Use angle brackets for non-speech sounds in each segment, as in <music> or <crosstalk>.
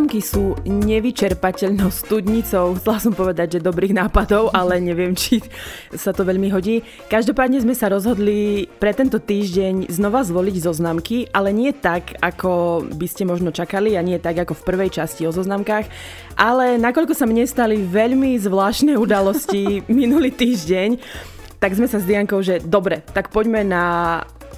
Zoznamky sú nevyčerpateľnou studnicou, chcela som povedať, že dobrých nápadov, ale neviem, či sa to veľmi hodí. Každopádne sme sa rozhodli pre tento týždeň znova zvoliť zoznamky, ale nie tak, ako by ste možno čakali a nie tak, ako v prvej časti o zoznamkách, ale nakoľko sa mne stali veľmi zvláštne udalosti <laughs> minulý týždeň, tak sme sa s Diankou, že dobre, tak poďme na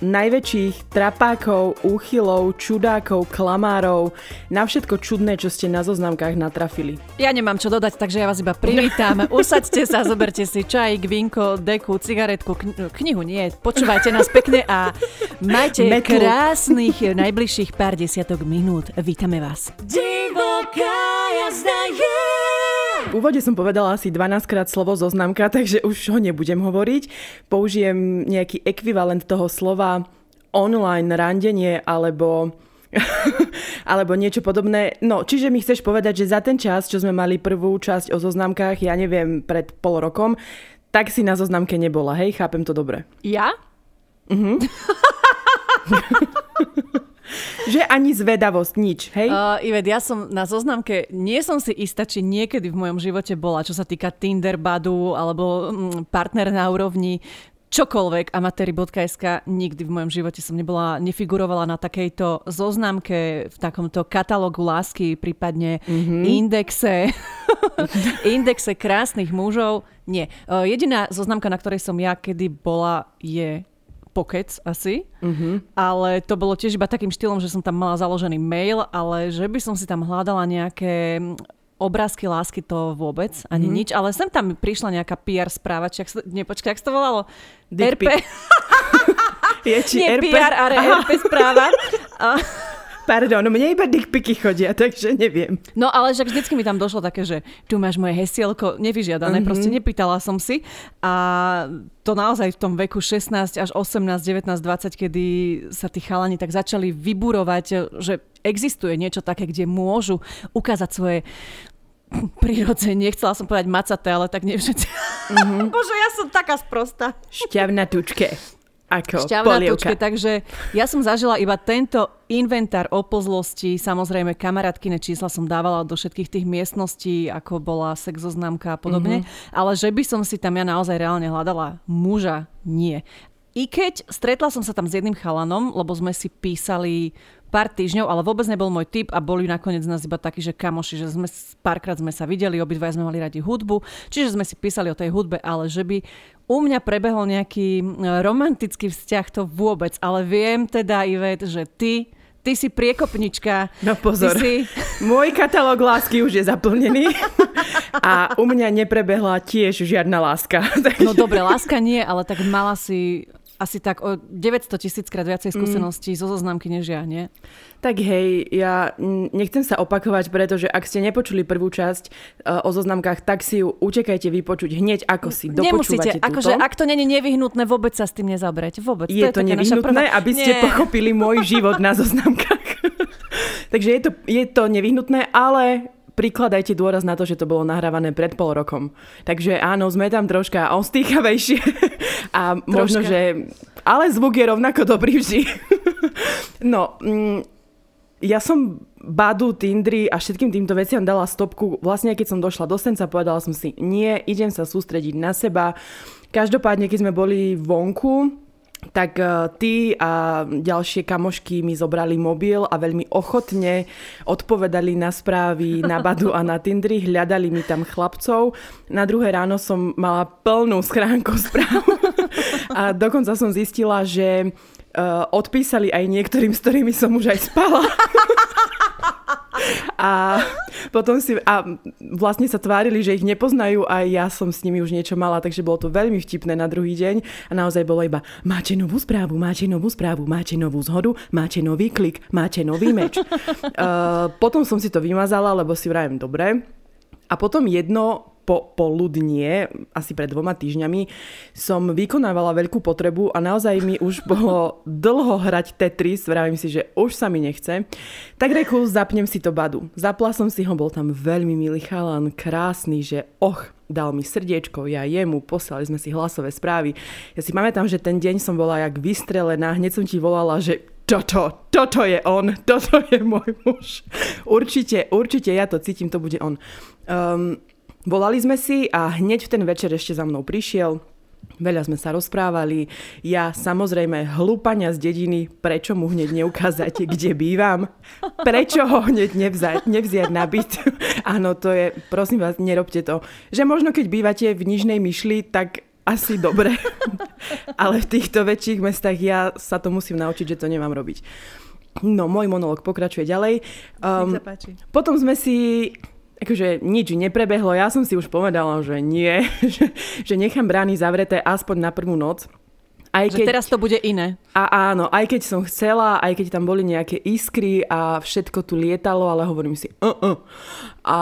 najväčších trapákov, úchylov, čudákov, klamárov, na všetko čudné, čo ste na zoznamkách natrafili. Ja nemám čo dodať, takže ja vás iba privítam. <laughs> Usaďte sa, zoberte si čaj, vinko, deku, cigaretku, kn- knihu nie, počúvajte nás pekne a majte Metlu. krásnych najbližších pár desiatok minút. Vítame vás. Divoká jazda je v úvode som povedala asi 12 krát slovo zoznamka, <laughs> takže už ho nebudem hovoriť. Použijem nejaký ekvivalent toho slova online randenie alebo <laughs> alebo niečo podobné. No, čiže mi chceš povedať, že za ten čas, čo sme mali prvú časť o zoznamkách, ja neviem, pred pol rokom, tak si na zoznamke nebola, hej? Chápem to dobre. Ja? Mhm. <laughs> že ani zvedavosť, nič, hej? Uh, Ivet, ja som na zoznamke, nie som si istá, či niekedy v mojom živote bola, čo sa týka Tinder, Badu alebo mm, partner na úrovni čokoľvek amatéri.sk nikdy v mojom živote som nebola, nefigurovala na takejto zoznamke, v takomto katalógu lásky, prípadne mm-hmm. indexe, <laughs> indexe krásnych mužov. Nie. Jediná zoznamka, na ktorej som ja kedy bola, je pokec asi, mm-hmm. ale to bolo tiež iba takým štýlom, že som tam mala založený mail, ale že by som si tam hľadala nejaké obrázky lásky to vôbec, ani mm-hmm. nič, ale sem tam prišla nejaká PR správa, či ak sa, nepočkaj, ak sa to volalo? Dick RP. <laughs> Je, či Nie, RP? PR, ale RP správa. Pardon, mne iba dickpiky chodia, takže neviem. No ale však vždycky mi tam došlo také, že tu máš moje hesielko, nevyžiadané, mm-hmm. proste nepýtala som si. A to naozaj v tom veku 16 až 18, 19, 20, kedy sa tí chalani tak začali vyburovať, že existuje niečo také, kde môžu ukázať svoje prirodzene, chcela som povedať macaté, ale tak nie všetci. Mm-hmm. <laughs> Bože, ja som taká sprostá. Šťavna tučke. Ako? Šťavná tučke, takže ja som zažila iba tento inventár opozlosti, samozrejme kamarátkine čísla som dávala do všetkých tých miestností, ako bola sexoznámka a podobne, mm-hmm. ale že by som si tam ja naozaj reálne hľadala muža, nie. I keď stretla som sa tam s jedným chalanom, lebo sme si písali pár týždňov, ale vôbec nebol môj typ a boli nakoniec nás iba takí, že kamoši, že sme párkrát sme sa videli, obidva sme mali radi hudbu, čiže sme si písali o tej hudbe, ale že by u mňa prebehol nejaký romantický vzťah, to vôbec, ale viem teda, Ivet, že ty Ty si priekopnička. No pozor, si... <laughs> môj katalóg lásky už je zaplnený <laughs> a u mňa neprebehla tiež žiadna láska. <laughs> No dobre, láska nie, ale tak mala si asi tak o 900 tisíc krát viacej mm. skúseností mm. zo zoznamky než ja, nie? Tak hej, ja nechcem sa opakovať, pretože ak ste nepočuli prvú časť uh, o zoznamkách, tak si ju utekajte vypočuť hneď, ako si dopočúvate Nemusíte, akože ak to není nevyhnutné, vôbec sa s tým nezabrať. Vôbec. Je to, je to nevyhnutné, prvá... aby ste Nie. pochopili môj život na <laughs> zoznamkách. <laughs> Takže je to, je to nevyhnutné, ale prikladajte dôraz na to, že to bolo nahrávané pred pol rokom. Takže áno, sme tam troška ostýchavejšie <laughs> a troška. možno, že... Ale zvuk je rovnako dobrý vždy. <laughs> no, mm, ja som Badu, Tindry a všetkým týmto veciam dala stopku. Vlastne keď som došla do Senca, povedala som si, nie, idem sa sústrediť na seba. Každopádne, keď sme boli vonku, tak e, ty a ďalšie kamošky mi zobrali mobil a veľmi ochotne odpovedali na správy na Badu a na Tindri, hľadali mi tam chlapcov. Na druhé ráno som mala plnú schránku správ <laughs> a dokonca som zistila, že uh, odpísali aj niektorým, s ktorými som už aj spala. <laughs> A potom si, a vlastne sa tvárili, že ich nepoznajú a ja som s nimi už niečo mala, takže bolo to veľmi vtipné na druhý deň a naozaj bolo iba máte novú správu, máte novú správu, máte novú zhodu, máte nový klik, máte nový meč. uh, <laughs> potom som si to vymazala, lebo si vravím, dobre. A potom jedno po, poludnie, asi pred dvoma týždňami, som vykonávala veľkú potrebu a naozaj mi už bolo <laughs> dlho hrať Tetris, vravím si, že už sa mi nechce. Tak reku, zapnem si to badu. Zapla som si ho, bol tam veľmi milý chalan, krásny, že och, dal mi srdiečko, ja jemu, poslali sme si hlasové správy. Ja si pamätám, že ten deň som bola jak vystrelená, hneď som ti volala, že toto, toto je on, toto je môj muž. Určite, určite, ja to cítim, to bude on. Um, volali sme si a hneď v ten večer ešte za mnou prišiel, Veľa sme sa rozprávali. Ja samozrejme hlúpania z dediny, prečo mu hneď neukázať, kde bývam? Prečo ho hneď nevzať, nevziať na byt? <laughs> Áno, to je, prosím vás, nerobte to. Že možno keď bývate v Nižnej myšli, tak asi dobre. <laughs> Ale v týchto väčších mestách ja sa to musím naučiť, že to nemám robiť. No, môj monolog pokračuje ďalej. Um, potom sme si akože nič neprebehlo. Ja som si už povedala, že nie, <laughs> že, že nechám brány zavreté aspoň na prvú noc. Aj keď, že teraz to bude iné. A áno, aj keď som chcela, aj keď tam boli nejaké iskry a všetko tu lietalo, ale hovorím si uh, uh. A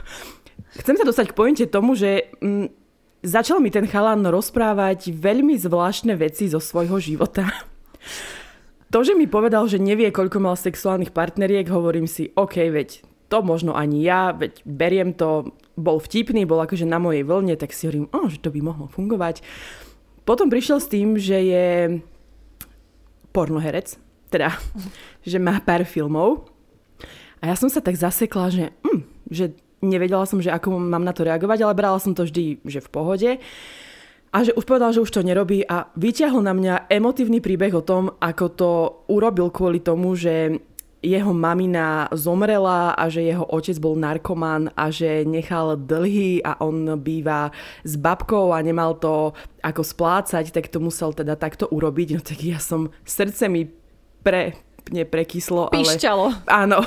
<laughs> chcem sa dostať k pointe tomu, že mm, začal mi ten chalan rozprávať veľmi zvláštne veci zo svojho života. <laughs> To, že mi povedal, že nevie, koľko mal sexuálnych partneriek, hovorím si, OK, veď to možno ani ja, veď beriem to, bol vtipný, bol akože na mojej vlne, tak si hovorím, oh, že to by mohlo fungovať. Potom prišiel s tým, že je pornoherec, teda, <laughs> že má pár filmov. A ja som sa tak zasekla, že, hm, že nevedela som, že ako mám na to reagovať, ale brala som to vždy, že v pohode. A že už povedal, že už to nerobí a vyťahol na mňa emotívny príbeh o tom, ako to urobil kvôli tomu, že jeho mamina zomrela a že jeho otec bol narkoman a že nechal dlhy a on býva s babkou a nemal to ako splácať, tak to musel teda takto urobiť. No tak ja som, srdce mi pre, neprekyslo, ale... Pišťalo. Áno,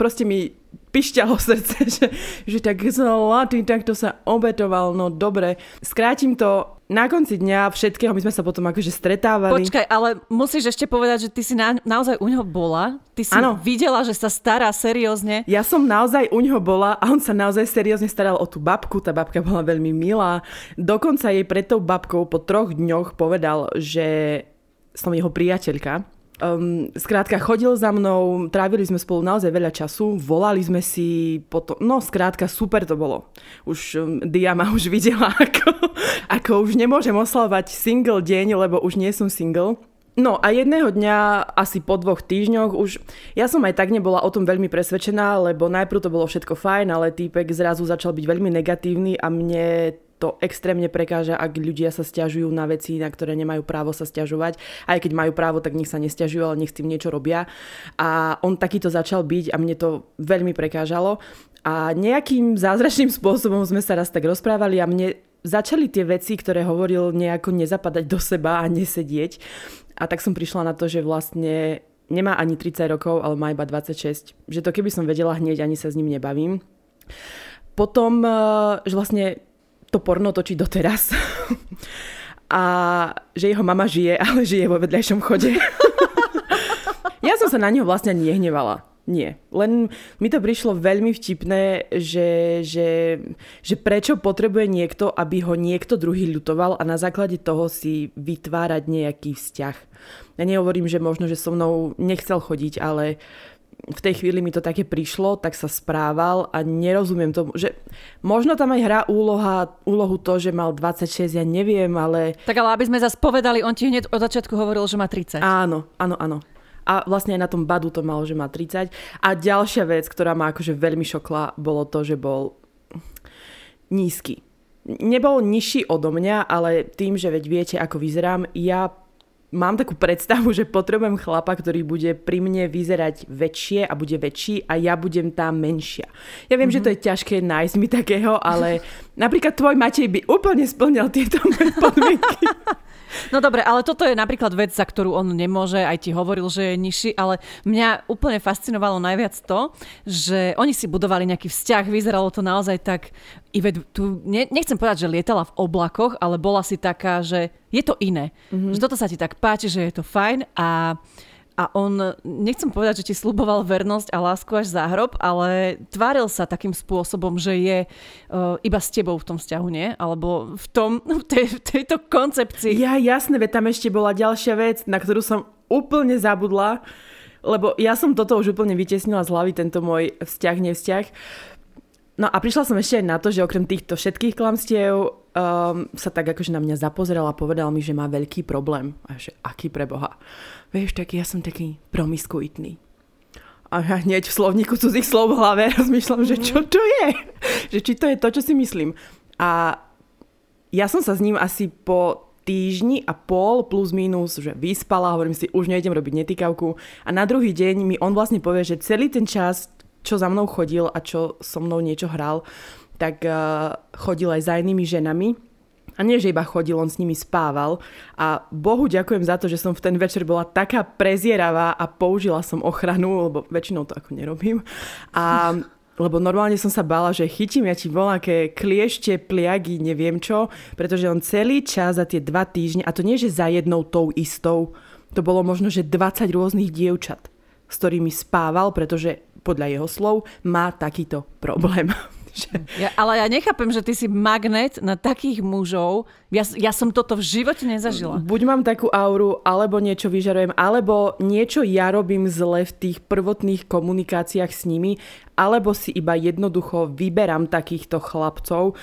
proste mi pišťalo srdce, <laughs> že, že tak zlatý, takto sa obetoval, no dobre. Skrátim to, na konci dňa všetkého my sme sa potom akože stretávali. Počkaj, ale musíš ešte povedať, že ty si na, naozaj u neho bola? Ty si ano. videla, že sa stará seriózne? Ja som naozaj u neho bola a on sa naozaj seriózne staral o tú babku. Tá babka bola veľmi milá. Dokonca jej pred tou babkou po troch dňoch povedal, že som jeho priateľka Um, skrátka, chodil za mnou, trávili sme spolu naozaj veľa času, volali sme si potom, no skrátka, super to bolo. Už um, Dia ma <laughs> už videla, ako, ako už nemôžem oslavovať single deň, lebo už nie som single. No a jedného dňa, asi po dvoch týždňoch, už ja som aj tak nebola o tom veľmi presvedčená, lebo najprv to bolo všetko fajn, ale týpek zrazu začal byť veľmi negatívny a mne to extrémne prekáža, ak ľudia sa stiažujú na veci, na ktoré nemajú právo sa stiažovať. Aj keď majú právo, tak nech sa nestiažujú, ale nech s tým niečo robia. A on takýto začal byť a mne to veľmi prekážalo. A nejakým zázračným spôsobom sme sa raz tak rozprávali a mne začali tie veci, ktoré hovoril, nejako nezapadať do seba a nesedieť. A tak som prišla na to, že vlastne nemá ani 30 rokov, ale má iba 26. Že to keby som vedela hneď, ani sa s ním nebavím. Potom, eh, že vlastne to porno točí doteraz. <laughs> A že jeho mama žije, <laughs> ale žije vo vedľajšom chode. <laughs> ja som sa na neho vlastne nehnevala. Nie. Len mi to prišlo veľmi vtipné, že, že, že prečo potrebuje niekto, aby ho niekto druhý ľutoval a na základe toho si vytvárať nejaký vzťah. Ja nehovorím, že možno, že so mnou nechcel chodiť, ale v tej chvíli mi to také prišlo, tak sa správal a nerozumiem tomu, že možno tam aj hrá úloha, úlohu to, že mal 26, ja neviem, ale... Tak ale aby sme zase povedali, on ti hneď od začiatku hovoril, že má 30. Áno, áno, áno. A vlastne aj na tom badu to malo, že má 30. A ďalšia vec, ktorá ma akože veľmi šokla, bolo to, že bol nízky. Nebol nižší odo mňa, ale tým, že veď viete, ako vyzerám, ja mám takú predstavu, že potrebujem chlapa, ktorý bude pri mne vyzerať väčšie a bude väčší a ja budem tá menšia. Ja viem, mm-hmm. že to je ťažké nájsť mi takého, ale napríklad tvoj Matej by úplne splňal tieto podmienky. <laughs> No dobre, ale toto je napríklad vec, za ktorú on nemôže, aj ti hovoril, že je nižší, ale mňa úplne fascinovalo najviac to, že oni si budovali nejaký vzťah, vyzeralo to naozaj tak, Ivet, tu ne, nechcem povedať, že lietala v oblakoch, ale bola si taká, že je to iné. Mm-hmm. Že toto sa ti tak páči, že je to fajn a a on, nechcem povedať, že ti sluboval vernosť a lásku až za hrob, ale tváril sa takým spôsobom, že je uh, iba s tebou v tom vzťahu, nie? Alebo v, tom, <laughs> v, tej, v tejto koncepcii. Ja jasne, veď tam ešte bola ďalšia vec, na ktorú som úplne zabudla, lebo ja som toto už úplne vytesnila z hlavy, tento môj vzťah, nevzťah. No a prišla som ešte aj na to, že okrem týchto všetkých klamstiev um, sa tak akože na mňa zapozrel a povedal mi, že má veľký problém. A že aký preboha. Vieš, taký, ja som taký promiskuitný. A ja hneď v slovníku cudzích slov v hlave <laughs> rozmýšľam, že čo to je? <laughs> že či to je to, čo si myslím. A ja som sa s ním asi po týždni a pol plus minus, že vyspala, hovorím si, už nejdem robiť netýkavku. A na druhý deň mi on vlastne povie, že celý ten čas, čo za mnou chodil a čo so mnou niečo hral, tak uh, chodil aj za inými ženami. A nie, že iba chodil, on s nimi spával. A Bohu ďakujem za to, že som v ten večer bola taká prezieravá a použila som ochranu, lebo väčšinou to ako nerobím. A lebo normálne som sa bála, že chytím ja ti voľaké kliešte, pliagy, neviem čo, pretože on celý čas za tie dva týždne, a to nie, že za jednou tou istou, to bolo možno, že 20 rôznych dievčat, s ktorými spával, pretože podľa jeho slov má takýto problém. Ja, ale ja nechápem, že ty si magnet na takých mužov. Ja, ja som toto v živote nezažila. Buď mám takú auru, alebo niečo vyžarujem, alebo niečo ja robím zle v tých prvotných komunikáciách s nimi, alebo si iba jednoducho vyberám takýchto chlapcov,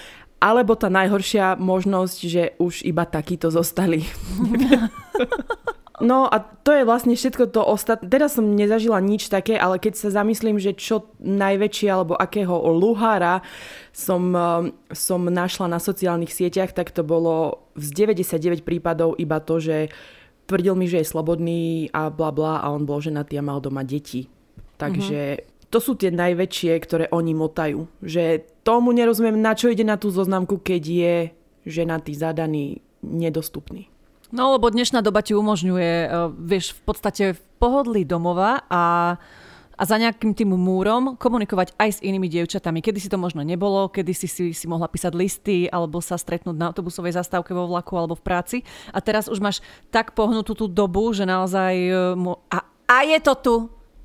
alebo tá najhoršia možnosť, že už iba takíto zostali. <laughs> No a to je vlastne všetko to ostatné. Teraz som nezažila nič také, ale keď sa zamyslím, že čo najväčšie alebo akého luhára som, eh, som našla na sociálnych sieťach, tak to bolo z 99 prípadov iba to, že tvrdil mi, že je slobodný a bla bla a on bol ženatý a mal doma deti. Takže mm-hmm. to sú tie najväčšie, ktoré oni motajú. Že tomu nerozumiem, na čo ide na tú zoznamku, keď je ženatý, zadaný, nedostupný. No lebo dnešná doba ti umožňuje, uh, vieš, v podstate v pohodlí domova a a za nejakým tým múrom komunikovať aj s inými dievčatami. Kedy si to možno nebolo, kedy si, si si mohla písať listy alebo sa stretnúť na autobusovej zastávke vo vlaku alebo v práci. A teraz už máš tak pohnutú tú dobu, že naozaj... Uh, a, a je to tu!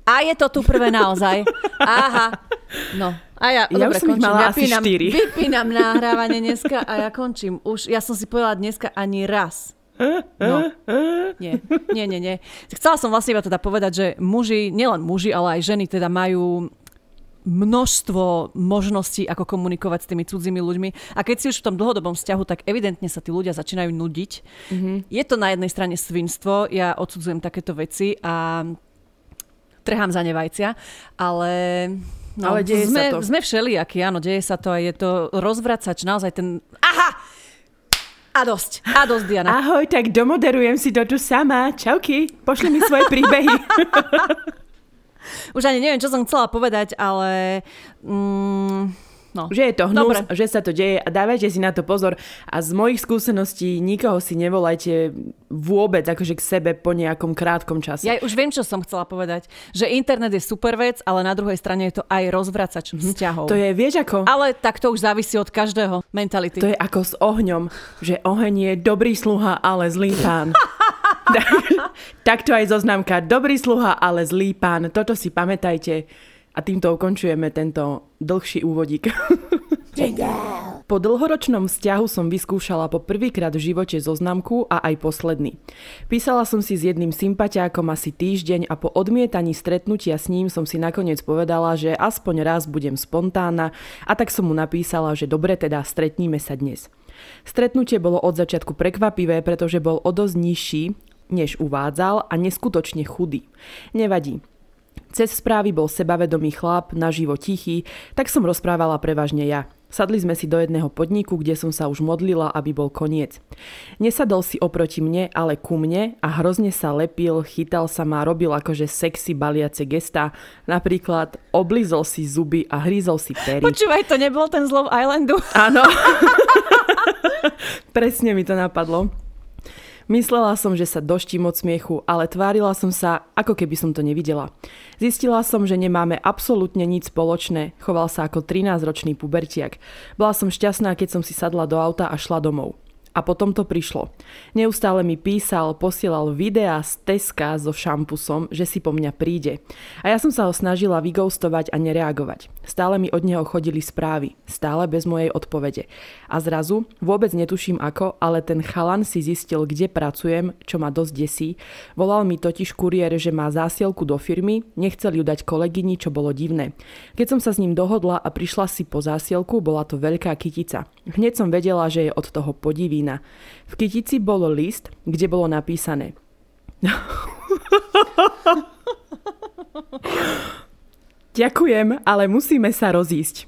A je to tu prvé naozaj. Aha. No. A ja, ja dobre, som končím. mala vypínam, asi vypínam nahrávanie dneska a ja končím. Už, ja som si povedala dneska ani raz No. Nie, nie, nie, nie. Chcela som vlastne iba teda povedať, že muži, nielen muži, ale aj ženy teda majú množstvo možností, ako komunikovať s tými cudzími ľuďmi. A keď si už v tom dlhodobom vzťahu, tak evidentne sa tí ľudia začínajú nudiť. Mm-hmm. Je to na jednej strane svinstvo, ja odsudzujem takéto veci a trhám za ne vajcia, ale... No, ale deje sme, sa to. Sme všelijakí, áno, deje sa to a je to rozvracač, naozaj ten... Aha! A dosť. A dosť, Diana. Ahoj, tak domoderujem si to tu sama. Čauky, pošli mi svoje príbehy. <laughs> Už ani neviem, čo som chcela povedať, ale... Mm, No. Že je to hnus, Dobre. že sa to deje a dávajte si na to pozor. A z mojich skúseností nikoho si nevolajte vôbec akože k sebe po nejakom krátkom čase. Ja už viem, čo som chcela povedať. Že internet je super vec, ale na druhej strane je to aj rozvracač mm-hmm. vzťahov. To je, vieš ako? Ale tak to už závisí od každého mentality. To je ako s ohňom, že oheň je dobrý sluha, ale zlý pán. <laughs> Takto aj zoznamka. Dobrý sluha, ale zlý pán. Toto si pamätajte. A týmto ukončujeme tento dlhší úvodík. Po dlhoročnom vzťahu som vyskúšala po prvýkrát v živote zoznamku a aj posledný. Písala som si s jedným sympatiákom asi týždeň a po odmietaní stretnutia s ním som si nakoniec povedala, že aspoň raz budem spontánna a tak som mu napísala, že dobre teda stretníme sa dnes. Stretnutie bolo od začiatku prekvapivé, pretože bol o dosť nižší, než uvádzal a neskutočne chudý. Nevadí, cez správy bol sebavedomý chlap, naživo tichý, tak som rozprávala prevažne ja. Sadli sme si do jedného podniku, kde som sa už modlila, aby bol koniec. Nesadol si oproti mne, ale ku mne a hrozne sa lepil, chytal sa ma, robil akože sexy baliace gesta. Napríklad oblizol si zuby a hrízol si pery. Počúvaj, to nebol ten zlov Islandu. Áno. <laughs> Presne mi to napadlo. Myslela som, že sa doštím od smiechu, ale tvárila som sa, ako keby som to nevidela. Zistila som, že nemáme absolútne nič spoločné, choval sa ako 13-ročný pubertiak. Bola som šťastná, keď som si sadla do auta a šla domov. A potom to prišlo. Neustále mi písal, posielal videá z Teska so šampusom, že si po mňa príde. A ja som sa ho snažila vygoustovať a nereagovať. Stále mi od neho chodili správy, stále bez mojej odpovede. A zrazu, vôbec netuším ako, ale ten chalan si zistil, kde pracujem, čo ma dosť desí. Volal mi totiž kuriér, že má zásielku do firmy, nechcel ju dať kolegyni, čo bolo divné. Keď som sa s ním dohodla a prišla si po zásielku, bola to veľká kytica. Hneď som vedela, že je od toho podiví vína. V kytici bol list, kde bolo napísané <laughs> Ďakujem, ale musíme sa rozísť.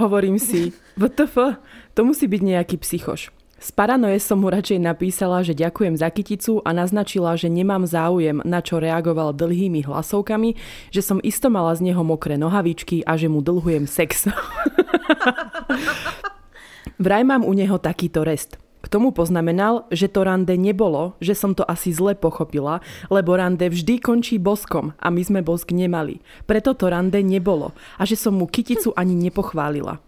Hovorím si, VTF, to musí byť nejaký psychoš. Z paranoje som mu radšej napísala, že ďakujem za kyticu a naznačila, že nemám záujem, na čo reagoval dlhými hlasovkami, že som isto mala z neho mokré nohavičky a že mu dlhujem sex. <laughs> Vraj mám u neho takýto rest. K tomu poznamenal, že to rande nebolo, že som to asi zle pochopila, lebo rande vždy končí boskom a my sme bosk nemali. Preto to rande nebolo a že som mu kyticu ani nepochválila.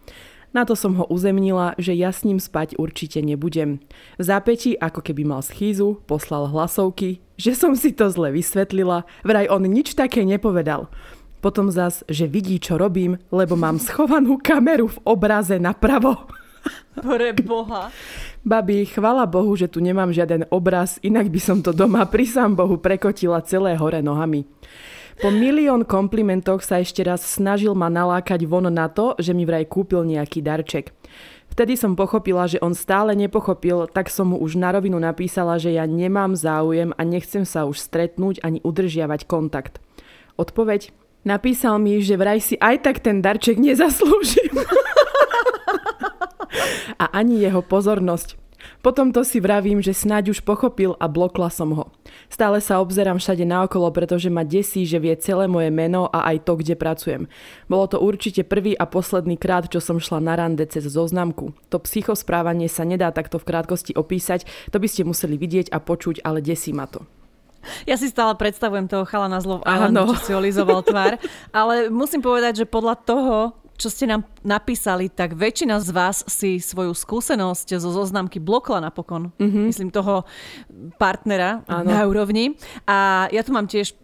Na to som ho uzemnila, že ja s ním spať určite nebudem. V zápäti, ako keby mal schýzu, poslal hlasovky, že som si to zle vysvetlila, vraj on nič také nepovedal. Potom zas, že vidí, čo robím, lebo mám schovanú kameru v obraze napravo. <laughs> Pre Boha. Babi, chvala Bohu, že tu nemám žiaden obraz, inak by som to doma pri sám Bohu prekotila celé hore nohami. Po milión komplimentoch sa ešte raz snažil ma nalákať von na to, že mi vraj kúpil nejaký darček. Vtedy som pochopila, že on stále nepochopil, tak som mu už na rovinu napísala, že ja nemám záujem a nechcem sa už stretnúť ani udržiavať kontakt. Odpoveď? Napísal mi, že vraj si aj tak ten darček nezaslúžim. <laughs> a ani jeho pozornosť. Potom to si vravím, že snáď už pochopil a blokla som ho. Stále sa obzerám všade naokolo, pretože ma desí, že vie celé moje meno a aj to, kde pracujem. Bolo to určite prvý a posledný krát, čo som šla na rande cez zoznamku. To psychosprávanie sa nedá takto v krátkosti opísať, to by ste museli vidieť a počuť, ale desí ma to. Ja si stále predstavujem toho chalana zlov Island, čo si olizoval tvár. <laughs> Ale musím povedať, že podľa toho, čo ste nám napísali, tak väčšina z vás si svoju skúsenosť zo zoznamky blokla napokon. Mm-hmm. Myslím toho partnera ano. na úrovni. A ja tu mám tiež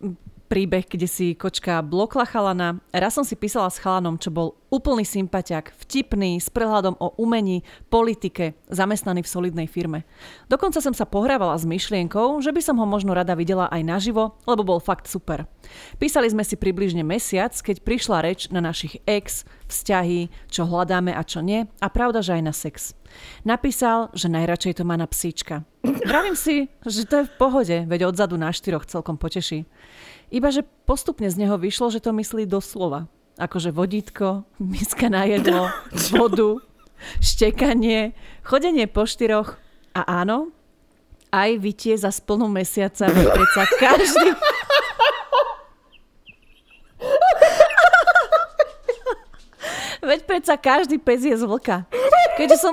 príbeh, kde si kočka blokla chalana. Raz som si písala s chalanom, čo bol úplný sympatiak, vtipný, s prehľadom o umení, politike, zamestnaný v solidnej firme. Dokonca som sa pohrávala s myšlienkou, že by som ho možno rada videla aj naživo, lebo bol fakt super. Písali sme si približne mesiac, keď prišla reč na našich ex, vzťahy, čo hľadáme a čo nie, a pravda, že aj na sex. Napísal, že najradšej to má na psíčka. Vravím si, že to je v pohode, veď odzadu na štyroch celkom poteší. Iba, že postupne z neho vyšlo, že to myslí doslova. Akože vodítko, <laughs> miska na jedlo, <laughs> vodu, štekanie, chodenie po štyroch a áno, aj vytie za splnú mesiaca, <laughs> predsa každý... Veď predsa každý pes je z vlka. Keďže som...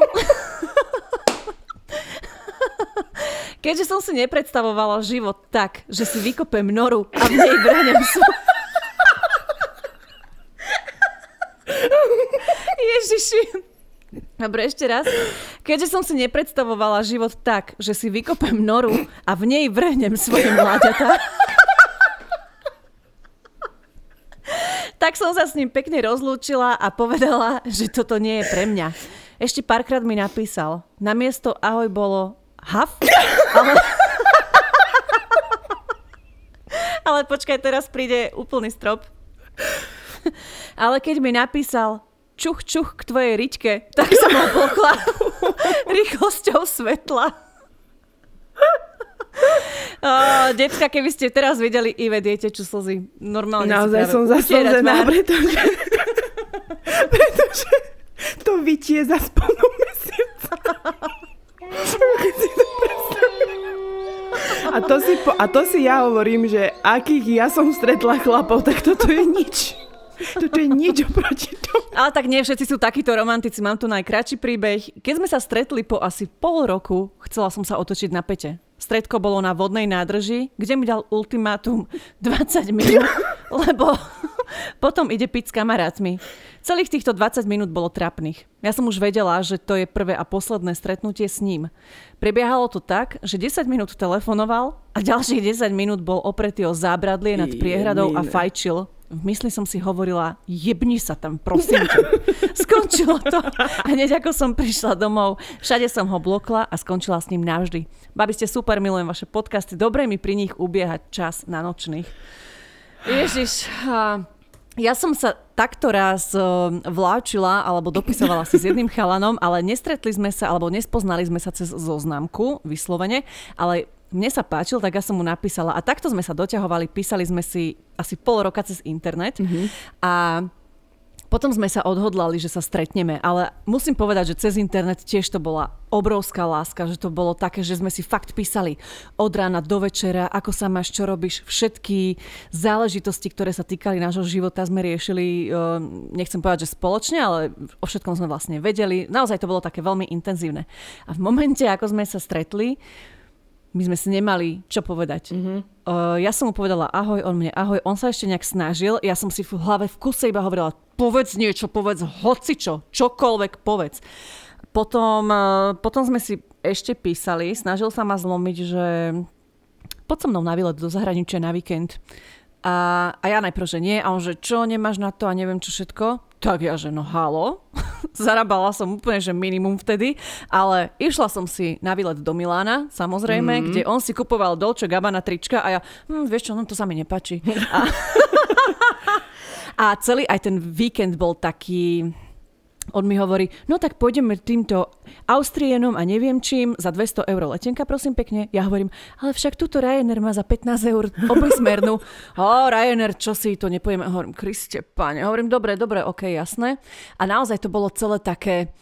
Keďže som si nepredstavovala život tak, že si vykopem noru a v nej vrhnem svoj... <laughs> Ježiši. Dobre, ešte raz. Keďže som si nepredstavovala život tak, že si vykopem noru a v nej vrhnem svoje mláďata, tak som sa s ním pekne rozlúčila a povedala, že toto nie je pre mňa. Ešte párkrát mi napísal. Namiesto ahoj bolo Haf? <laughs> Ale... Ale počkaj, teraz príde úplný strop. Ale keď mi napísal čuch, čuch k tvojej riťke, tak som ho pochla rýchlosťou svetla. Oh, detka, keby ste teraz videli Ive, viete, čo slzy. Normálne Naozaj som zaslzená, pretože, <laughs> pretože to vytie za spolu mesiaca. A to, si po, a to si ja hovorím, že akých ja som stretla chlapov, tak toto je nič. Toto je nič oproti tomu. Ale tak nie všetci sú takíto romantici. Mám tu najkračší príbeh. Keď sme sa stretli po asi pol roku, chcela som sa otočiť na pete. Stredko bolo na vodnej nádrži, kde mi dal ultimátum 20 minút, lebo <laughs> potom ide piť s kamarátmi. Celých týchto 20 minút bolo trapných. Ja som už vedela, že to je prvé a posledné stretnutie s ním. Prebiehalo to tak, že 10 minút telefonoval a ďalších 10 minút bol opretý o zábradlie nad priehradou a fajčil v mysli som si hovorila, jebni sa tam, prosím ťa. <laughs> Skončilo to. A hneď ako som prišla domov, všade som ho blokla a skončila s ním navždy. Babi ste super, milujem vaše podcasty, dobre mi pri nich ubiehať čas na nočných. Ježiš, ja som sa takto raz vláčila alebo dopisovala si s jedným chalanom, ale nestretli sme sa alebo nespoznali sme sa cez zoznamku vyslovene, ale mne sa páčil, tak ja som mu napísala a takto sme sa doťahovali, písali sme si asi pol roka cez internet mm-hmm. a potom sme sa odhodlali, že sa stretneme, ale musím povedať, že cez internet tiež to bola obrovská láska, že to bolo také, že sme si fakt písali od rána do večera, ako sa máš, čo robíš, všetky záležitosti, ktoré sa týkali nášho života sme riešili, eh, nechcem povedať, že spoločne, ale o všetkom sme vlastne vedeli. Naozaj to bolo také veľmi intenzívne. A v momente, ako sme sa stretli, my sme si nemali čo povedať. Mm-hmm. Uh, ja som mu povedala ahoj, on mne ahoj, on sa ešte nejak snažil, ja som si v hlave v kuse iba hovorila, povedz niečo, povedz hocičo, čokoľvek povedz. Potom, uh, potom sme si ešte písali, snažil sa ma zlomiť, že poď so mnou na výlet do zahraničia na víkend. A, a ja najprv, že nie, a on, že čo, nemáš na to a neviem čo všetko. Tak ja, že no halo. <laughs> Zarábala som úplne, že minimum vtedy, ale išla som si na výlet do Milána, samozrejme, mm. kde on si kupoval Dolce Gabbana trička a ja, hm, vieš čo, no to sa mi nepáči. <laughs> a, <laughs> a celý aj ten víkend bol taký, on mi hovorí, no tak pôjdeme týmto Austrienom a neviem čím za 200 eur letenka, prosím pekne. Ja hovorím, ale však túto Ryanair má za 15 eur obojsmernú. o, <laughs> Ryanair, čo si to nepojeme? Hovorím, Kriste, páne. Hovorím, dobre, dobre, ok, jasné. A naozaj to bolo celé také,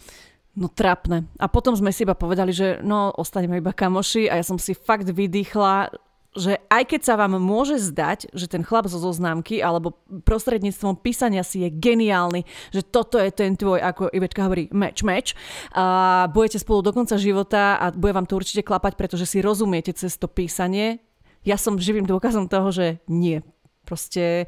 No trapné. A potom sme si iba povedali, že no, ostaneme iba kamoši a ja som si fakt vydýchla, že aj keď sa vám môže zdať, že ten chlap zo zoznámky alebo prostredníctvom písania si je geniálny, že toto je ten tvoj, ako Ivečka hovorí, match, match a budete spolu do konca života a bude vám to určite klapať, pretože si rozumiete cez to písanie. Ja som živým dôkazom toho, že nie. Proste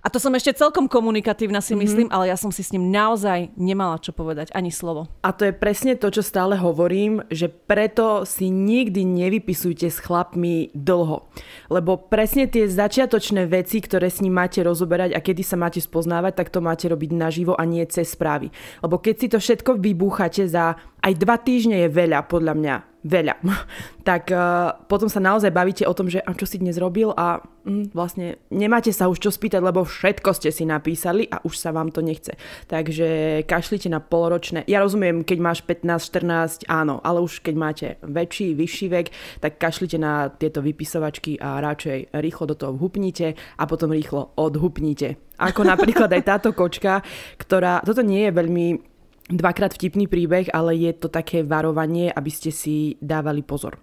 a to som ešte celkom komunikatívna si mm-hmm. myslím, ale ja som si s ním naozaj nemala čo povedať, ani slovo. A to je presne to, čo stále hovorím, že preto si nikdy nevypisujte s chlapmi dlho. Lebo presne tie začiatočné veci, ktoré s ním máte rozoberať a kedy sa máte spoznávať, tak to máte robiť naživo a nie cez správy. Lebo keď si to všetko vybúchate za aj dva týždne je veľa podľa mňa veľa, <laughs> tak uh, potom sa naozaj bavíte o tom, že a čo si dnes robil a mm, vlastne nemáte sa už čo spýtať, lebo všetko ste si napísali a už sa vám to nechce. Takže kašlite na poloročné. Ja rozumiem, keď máš 15, 14, áno, ale už keď máte väčší, vyšší vek, tak kašlite na tieto vypisovačky a radšej rýchlo do toho vhupnite a potom rýchlo odhupnite. Ako napríklad aj táto kočka, ktorá, toto nie je veľmi dvakrát vtipný príbeh, ale je to také varovanie, aby ste si dávali pozor.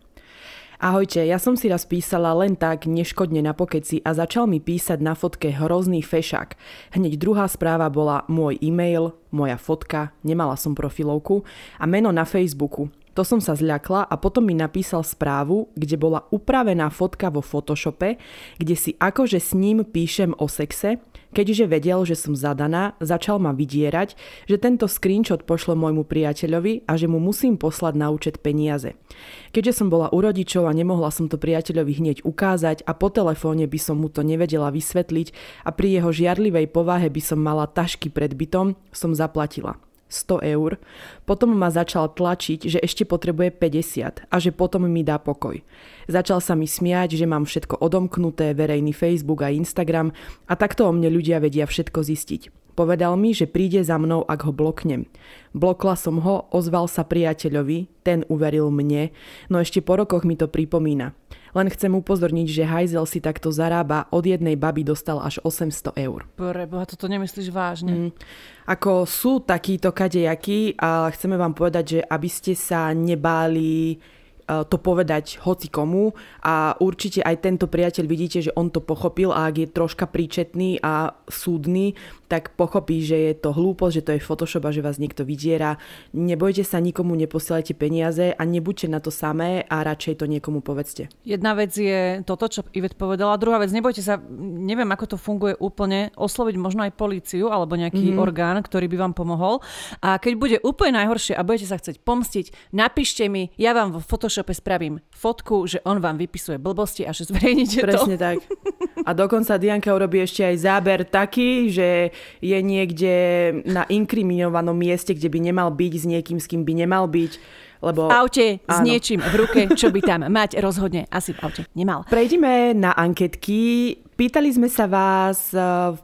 Ahojte, ja som si raz písala len tak neškodne na pokeci a začal mi písať na fotke hrozný fešák. Hneď druhá správa bola môj e-mail, moja fotka, nemala som profilovku a meno na Facebooku. To som sa zľakla a potom mi napísal správu, kde bola upravená fotka vo Photoshope, kde si akože s ním píšem o sexe Keďže vedel, že som zadaná, začal ma vydierať, že tento screenshot pošle môjmu priateľovi a že mu musím poslať na účet peniaze. Keďže som bola u rodičov a nemohla som to priateľovi hneď ukázať a po telefóne by som mu to nevedela vysvetliť a pri jeho žiarlivej povahe by som mala tašky pred bytom, som zaplatila. 100 eur, potom ma začal tlačiť, že ešte potrebuje 50 a že potom mi dá pokoj. Začal sa mi smiať, že mám všetko odomknuté, verejný Facebook a Instagram a takto o mne ľudia vedia všetko zistiť. Povedal mi, že príde za mnou, ak ho bloknem. Blokla som ho, ozval sa priateľovi, ten uveril mne, no ešte po rokoch mi to pripomína. Len chcem upozorniť, že Hajzel si takto zarába, od jednej baby dostal až 800 eur. Preboha, toto nemyslíš vážne? Mm. Ako sú takíto kadejakí a chceme vám povedať, že aby ste sa nebáli Eh, to povedať hoci komu a určite aj tento priateľ vidíte, že on to pochopil a ak je troška príčetný a súdny, tak pochopí, že je to hlúposť, že to je Photoshop a že vás niekto vydiera. Nebojte sa, nikomu neposielajte peniaze a nebuďte na to samé a radšej to niekomu povedzte. Jedna vec je toto, čo Ivet povedala. Druhá vec, nebojte sa, neviem, ako to funguje úplne, osloviť možno aj políciu alebo nejaký mm-hmm. orgán, ktorý by vám pomohol. A keď bude úplne najhoršie a budete sa chcieť pomstiť, napíšte mi, ja vám vo Photoshope spravím fotku, že on vám vypisuje blbosti a že zverejnite to. Presne tak. <laughs> A dokonca Dianka urobí ešte aj záber taký, že je niekde na inkriminovanom mieste, kde by nemal byť s niekým, s kým by nemal byť. Lebo, v aute áno. s niečím v ruke, čo by tam mať rozhodne asi v aute nemal. Prejdime na anketky. Pýtali sme sa vás eh, v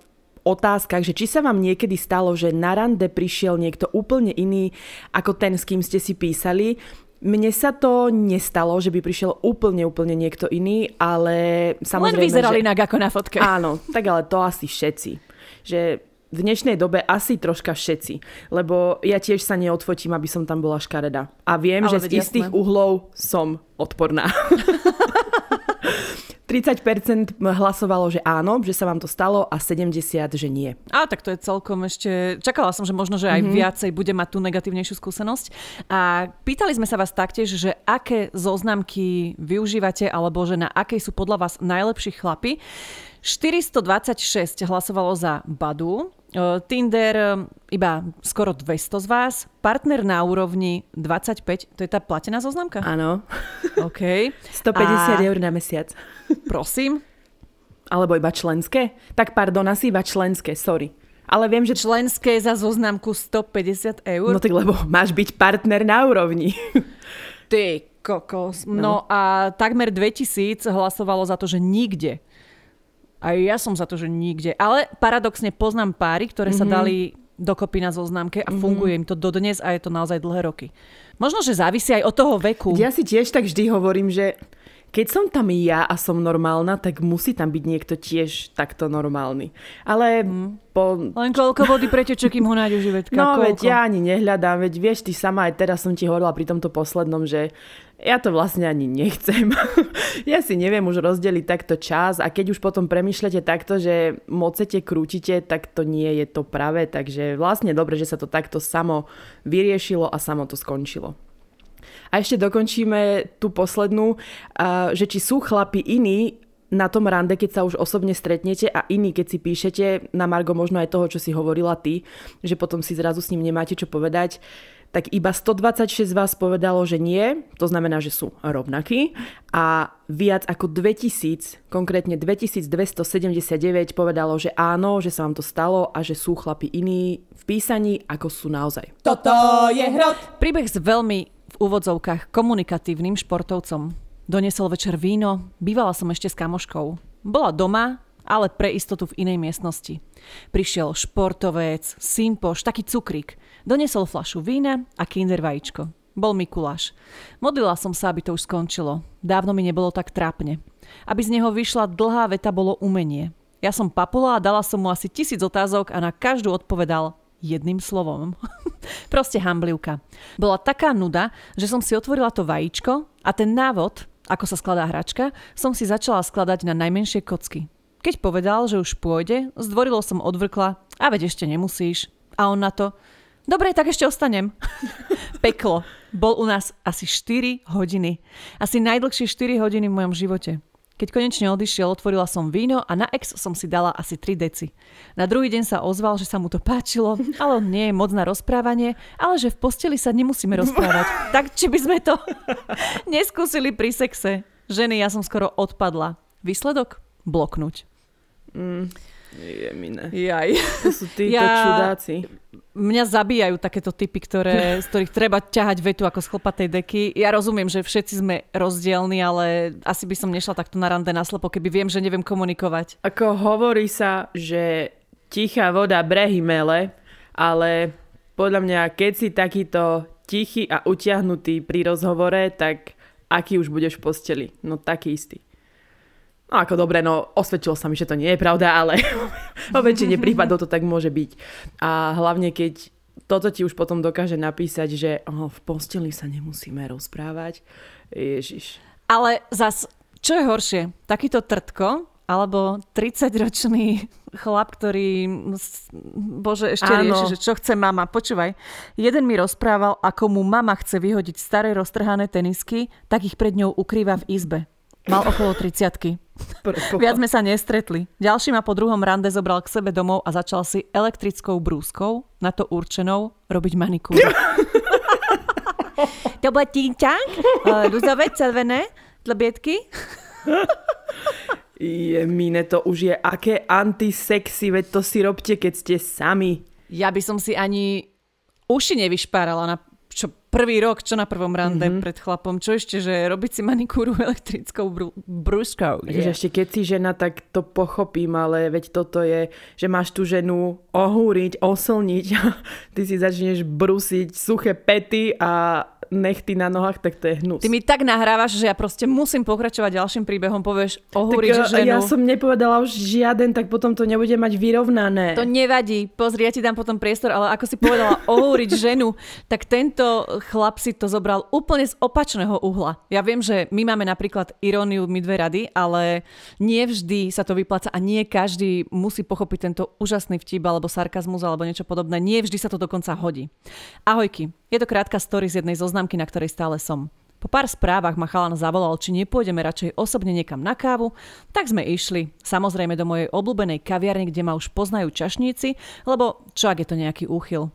otázkach, že či sa vám niekedy stalo, že na rande prišiel niekto úplne iný ako ten, s kým ste si písali. Mne sa to nestalo, že by prišiel úplne, úplne niekto iný, ale samozrejme... Len vyzerali že... inak ako na fotke. Áno, tak ale to asi všetci. Že v dnešnej dobe asi troška všetci, lebo ja tiež sa neodfotím, aby som tam bola škareda. A viem, ale že z istých jasné. uhlov som odporná. <laughs> 30% hlasovalo, že áno, že sa vám to stalo a 70, že nie. A tak to je celkom ešte... Čakala som, že možno, že aj mm-hmm. viacej bude mať tú negatívnejšiu skúsenosť. A pýtali sme sa vás taktiež, že aké zoznamky využívate alebo že na akej sú podľa vás najlepší chlapy. 426 hlasovalo za Badu, Tinder iba skoro 200 z vás, partner na úrovni 25, to je tá platená zoznamka? Áno. OK. <laughs> 150 A... eur na mesiac. <laughs> Prosím? Alebo iba členské? Tak pardon, asi iba členské, sorry. Ale viem, že... Členské za zoznamku 150 eur? No tak lebo máš byť partner na úrovni. Ty kokos. No. no a takmer 2000 hlasovalo za to, že nikde. A ja som za to, že nikde. Ale paradoxne poznám páry, ktoré mm-hmm. sa mhm. dali dokopy na zoznamke a mm-hmm. funguje im to dodnes a je to naozaj dlhé roky. Možno, že závisí aj od toho veku. Ja si tiež tak vždy hovorím, že keď som tam ja a som normálna, tak musí tam byť niekto tiež takto normálny. Ale mm. po... Len koľko vody preteče, kým ho nájdu živetka? No koľko? veď ja ani nehľadám, veď vieš ty sama, aj teraz som ti hovorila pri tomto poslednom, že ja to vlastne ani nechcem. <laughs> ja si neviem už rozdeliť takto čas a keď už potom premyšľate takto, že mocete, krútite, tak to nie je to pravé, takže vlastne dobre, že sa to takto samo vyriešilo a samo to skončilo. A ešte dokončíme tú poslednú, že či sú chlapi iní na tom rande, keď sa už osobne stretnete a iní, keď si píšete na Margo možno aj toho, čo si hovorila ty, že potom si zrazu s ním nemáte čo povedať, tak iba 126 z vás povedalo, že nie, to znamená, že sú rovnakí a viac ako 2000, konkrétne 2279 povedalo, že áno, že sa vám to stalo a že sú chlapi iní v písaní, ako sú naozaj. Toto je hrot! Príbeh s veľmi v úvodzovkách komunikatívnym športovcom. Doniesol večer víno, bývala som ešte s kamoškou. Bola doma, ale pre istotu v inej miestnosti. Prišiel športovec, sympoš, taký cukrík. Doniesol flašu vína a kinder vajíčko. Bol Mikuláš. Modlila som sa, aby to už skončilo. Dávno mi nebolo tak trápne. Aby z neho vyšla dlhá veta bolo umenie. Ja som papula a dala som mu asi tisíc otázok a na každú odpovedal jedným slovom. <laughs> Proste hamblivka. Bola taká nuda, že som si otvorila to vajíčko a ten návod, ako sa skladá hračka, som si začala skladať na najmenšie kocky. Keď povedal, že už pôjde, zdvorilo som odvrkla a veď ešte nemusíš. A on na to, dobre, tak ešte ostanem. <laughs> Peklo. Bol u nás asi 4 hodiny. Asi najdlhšie 4 hodiny v mojom živote. Keď konečne odišiel, otvorila som víno a na ex som si dala asi 3 deci. Na druhý deň sa ozval, že sa mu to páčilo, ale on nie je moc na rozprávanie, ale že v posteli sa nemusíme rozprávať. <laughs> Tak či by sme to <laughs> neskúsili pri sexe? Ženy, ja som skoro odpadla. Výsledok? Bloknúť. Mm. Jemine. Jaj. To sú títo ja... čudáci. Mňa zabíjajú takéto typy, ktoré, <laughs> z ktorých treba ťahať vetu ako z chlpatej deky. Ja rozumiem, že všetci sme rozdielni, ale asi by som nešla takto na rande naslepo, keby viem, že neviem komunikovať. Ako hovorí sa, že tichá voda brehy mele, ale podľa mňa, keď si takýto tichý a utiahnutý pri rozhovore, tak aký už budeš v posteli? No taký istý. No ako dobre, no osvedčilo sa mi, že to nie je pravda, ale <laughs> o väčšine prípadov to tak môže byť. A hlavne keď toto ti už potom dokáže napísať, že oh, v posteli sa nemusíme rozprávať. Ježiš. Ale zas, čo je horšie? Takýto trtko alebo 30-ročný chlap, ktorý, bože, ešte Áno. rieši, že čo chce mama. Počúvaj, jeden mi rozprával, ako mu mama chce vyhodiť staré roztrhané tenisky, tak ich pred ňou ukrýva v izbe. Mal okolo 30 Viac sme sa nestretli. Ďalší ma po druhom rande zobral k sebe domov a začal si elektrickou brúskou, na to určenou, robiť manikúru. <laughs> to bude tínťank, ľudové červené, tlebietky. Je, mine, to už je aké antisexy, veď to si robte, keď ste sami. Ja by som si ani uši nevyšpárala na čo prvý rok, čo na prvom rande mm-hmm. pred chlapom, čo ešte, že robiť si manikúru <laughs> elektrickou brú, brúškou. Yeah. ešte keď si žena, tak to pochopím, ale veď toto je, že máš tú ženu ohúriť, oslniť, <laughs> ty si začneš brusiť suché pety a nechty na nohách, tak to je hnus. Ty mi tak nahrávaš, že ja proste musím pokračovať ďalším príbehom, povieš ohúriť tak, ženu. Ja som nepovedala už žiaden, tak potom to nebude mať vyrovnané. To nevadí, pozri, ja ti dám potom priestor, ale ako si povedala <laughs> ohúriť ženu, tak tento chlap si to zobral úplne z opačného uhla. Ja viem, že my máme napríklad iróniu my dve rady, ale nie vždy sa to vypláca a nie každý musí pochopiť tento úžasný vtip alebo sarkazmus alebo niečo podobné. Nie vždy sa to dokonca hodí. Ahojky, je to krátka story z jednej zoznamky, na ktorej stále som. Po pár správach ma chalan zavolal, či nepôjdeme radšej osobne niekam na kávu, tak sme išli. Samozrejme do mojej obľúbenej kaviarne, kde ma už poznajú čašníci, lebo čo ak je to nejaký úchyl.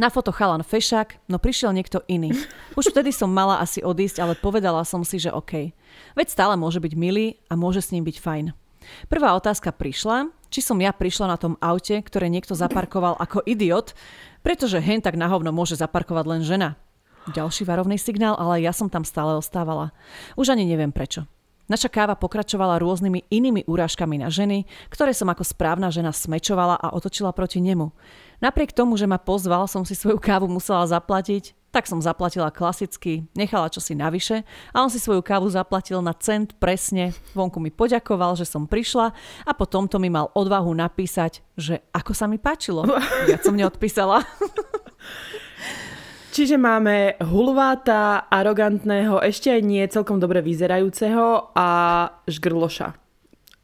Na foto chalan fešák, no prišiel niekto iný. <laughs> Už vtedy som mala asi odísť, ale povedala som si, že OK. Veď stále môže byť milý a môže s ním byť fajn. Prvá otázka prišla, či som ja prišla na tom aute, ktoré niekto zaparkoval ako idiot, pretože hen tak na hovno môže zaparkovať len žena. Ďalší varovný signál, ale ja som tam stále ostávala. Už ani neviem prečo. Naša káva pokračovala rôznymi inými úražkami na ženy, ktoré som ako správna žena smečovala a otočila proti nemu. Napriek tomu, že ma pozval, som si svoju kávu musela zaplatiť, tak som zaplatila klasicky, nechala čosi navyše a on si svoju kávu zaplatil na cent presne. Vonku mi poďakoval, že som prišla a potom to mi mal odvahu napísať, že ako sa mi páčilo. <laughs> Ja som neodpísala. Čiže máme hulváta, arogantného, ešte aj nie celkom dobre vyzerajúceho a žgrloša.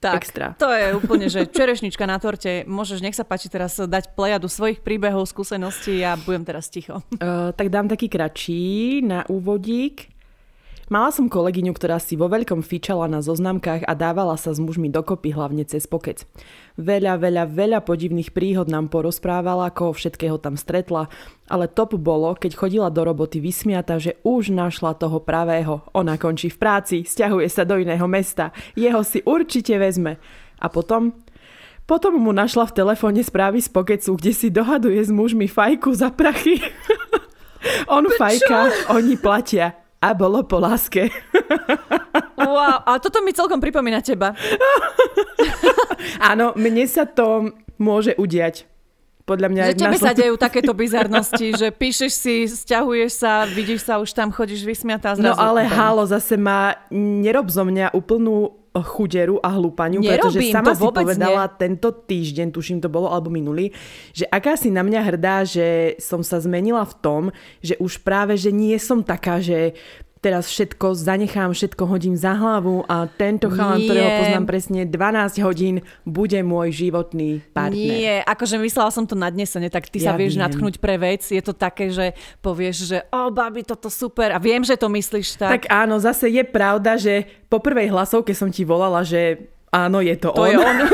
Tak, Extra. to je úplne, že čerešnička na torte. Môžeš, nech sa páči teraz dať plejadu svojich príbehov, skúseností a ja budem teraz ticho. Uh, tak dám taký kratší na úvodík. Mala som kolegyňu, ktorá si vo veľkom fičala na zoznamkách a dávala sa s mužmi dokopy hlavne cez pokec. Veľa, veľa, veľa podivných príhod nám porozprávala, koho všetkého tam stretla, ale top bolo, keď chodila do roboty vysmiata, že už našla toho pravého. Ona končí v práci, stiahuje sa do iného mesta, jeho si určite vezme. A potom? Potom mu našla v telefóne správy z pokecu, kde si dohaduje s mužmi fajku za prachy. <laughs> On fajka, oni platia. A bolo po láske. Wow, a toto mi celkom pripomína teba. <laughs> Áno, mne sa to môže udiať. Podľa mňa že tebe sa dejú takéto <laughs> bizarnosti, že píšeš si, stiahuješ sa, vidíš sa, už tam chodíš vysmiatá zrazu. No ale halo, zase ma nerob zo mňa úplnú chuderu a Nerobím, pretože sama si povedala nie. tento týždeň, tuším to bolo, alebo minulý, že aká si na mňa hrdá, že som sa zmenila v tom, že už práve, že nie som taká, že teraz všetko zanechám, všetko hodím za hlavu a tento chalan, Nie. ktorého poznám presne 12 hodín, bude môj životný partner. Nie, akože myslela som to nadnesene, tak ty sa Ja vieš viem. natchnúť pre vec. Je to také, že povieš, že o, babi, toto super. A viem, že to myslíš tak. Tak áno, zase je pravda, že po prvej hlasovke som ti volala, že áno, je to, to on. je on. <laughs>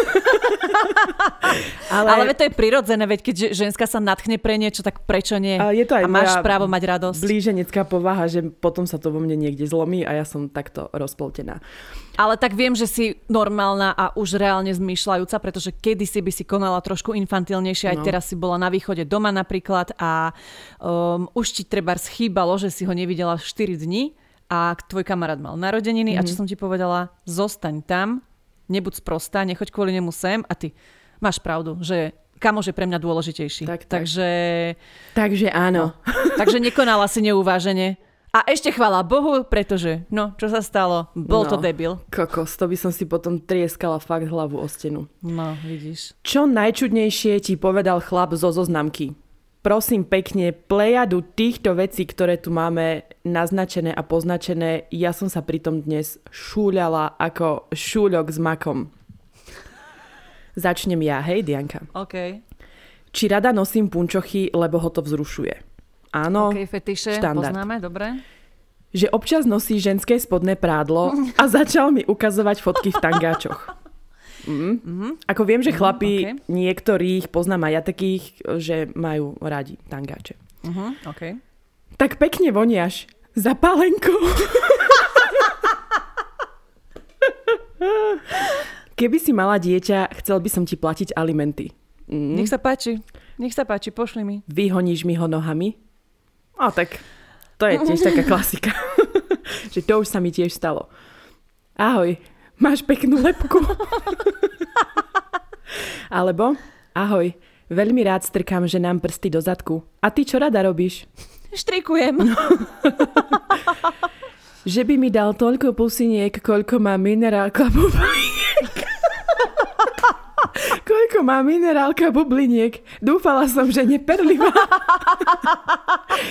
Ale, Ale to je prirodzené, veď keď že- ženská sa natchne pre niečo, tak prečo nie? Ale je to aj a máš právo mať radosť. blíženecká povaha, že potom sa to vo mne niekde zlomí a ja som takto rozpltená. Ale tak viem, že si normálna a už reálne zmýšľajúca, pretože kedysi by si konala trošku infantilnejšie, aj No. teraz si bola na východe doma napríklad a um, už ti treba schýbalo, že si ho nevidela 4 dní a tvoj kamarát mal narodeniny mm-hmm. a čo Mhm. som ti povedala, zostaň tam, nebuď sprostá, nechoď kvôli nemu sem a ty máš pravdu, že kamož je pre mňa dôležitejší. Tak, tak. Takže, Takže áno. takže nekonala si neuvážene. A ešte chvala Bohu, pretože, no, čo sa stalo? Bol No. to debil. Kokos, to by som si potom trieskala fakt hlavu o stenu. No, vidíš. Čo najčudnejšie ti povedal chlap zo zoznamky? Prosím pekne, plejadu týchto vecí, ktoré tu máme naznačené a poznačené, ja som sa pritom dnes šúľala ako šúľok s makom. Začnem ja, hej, Dianka. OK. Či rada nosím punčochy, lebo ho to vzrušuje? Áno, OK, fetiše, štandard. poznáme, dobre. že občas nosí ženské spodné prádlo a začal mi ukazovať fotky v tangáčoch. <laughs> Mm. Ako viem, že chlapí ok. niektorých, poznám aj ja takých, že majú radi tangáče. Uh-huh, OK. Tak pekne voniaš. Zapálenko. Keby si mala dieťa, chcel by som ti platiť alimenty. Mm. Nech sa páči, nech sa páči, pošli mi. Vyhoníš mi ho nohami? A tak to je tiež <laughs> taká klasika. <laughs> že to už sa mi tiež stalo. Ahoj, máš peknú lepku. Alebo, ahoj, veľmi rád strkám ženám prsty do zadku. A ty čo rada robíš? Štrikujem. <laughs> Že by mi dal toľko pusiniek, koľko má minerálka bubliniek. Koľko má minerálka bubliniek. Dúfala som, že neperlivá.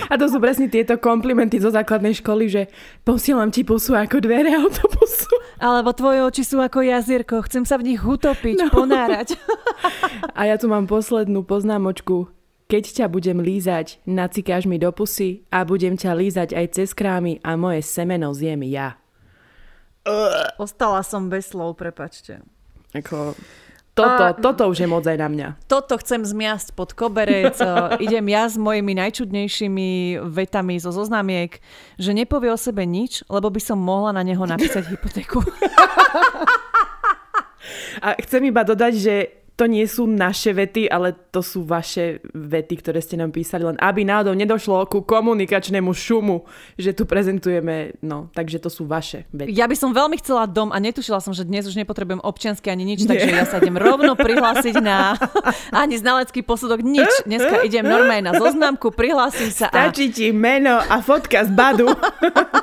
A to sú presne tieto komplimenty zo základnej školy, že posielam ti pusu ako dvere autobusu. Alebo tvoje oči sú ako jazierko, chcem sa v nich utopiť, no. ponárať. A ja tu mám poslednú poznámočku. Keď ťa budem lízať, nacikáš mi do pusy a budem ťa lízať aj cez krámy a moje semeno zjem ja. Ostala som bez slov, prepačte. Ako, toto, A- toto už je moc aj na mňa. Toto chcem zmiasť pod koberec. <laughs> Idem ja s mojimi najčudnejšími vetami zo zoznamiek, že nepovie o sebe nič, lebo by som mohla na neho napísať hypotéku. <laughs> A chcem iba dodať, že to nie sú naše vety, ale to sú vaše vety, ktoré ste nám písali, len aby náhodou nedošlo ku komunikačnému šumu, že tu prezentujeme, no, takže to sú vaše vety. Ja by som veľmi chcela dom a netušila som, že dnes už nepotrebujem občiansky ani nič, takže ja sa idem rovno prihlásiť na <laughs> ani znalecký posudok, nič. Dneska idem normálne na zoznamku, prihlásim sa a Stačí ti meno a fotka z badu.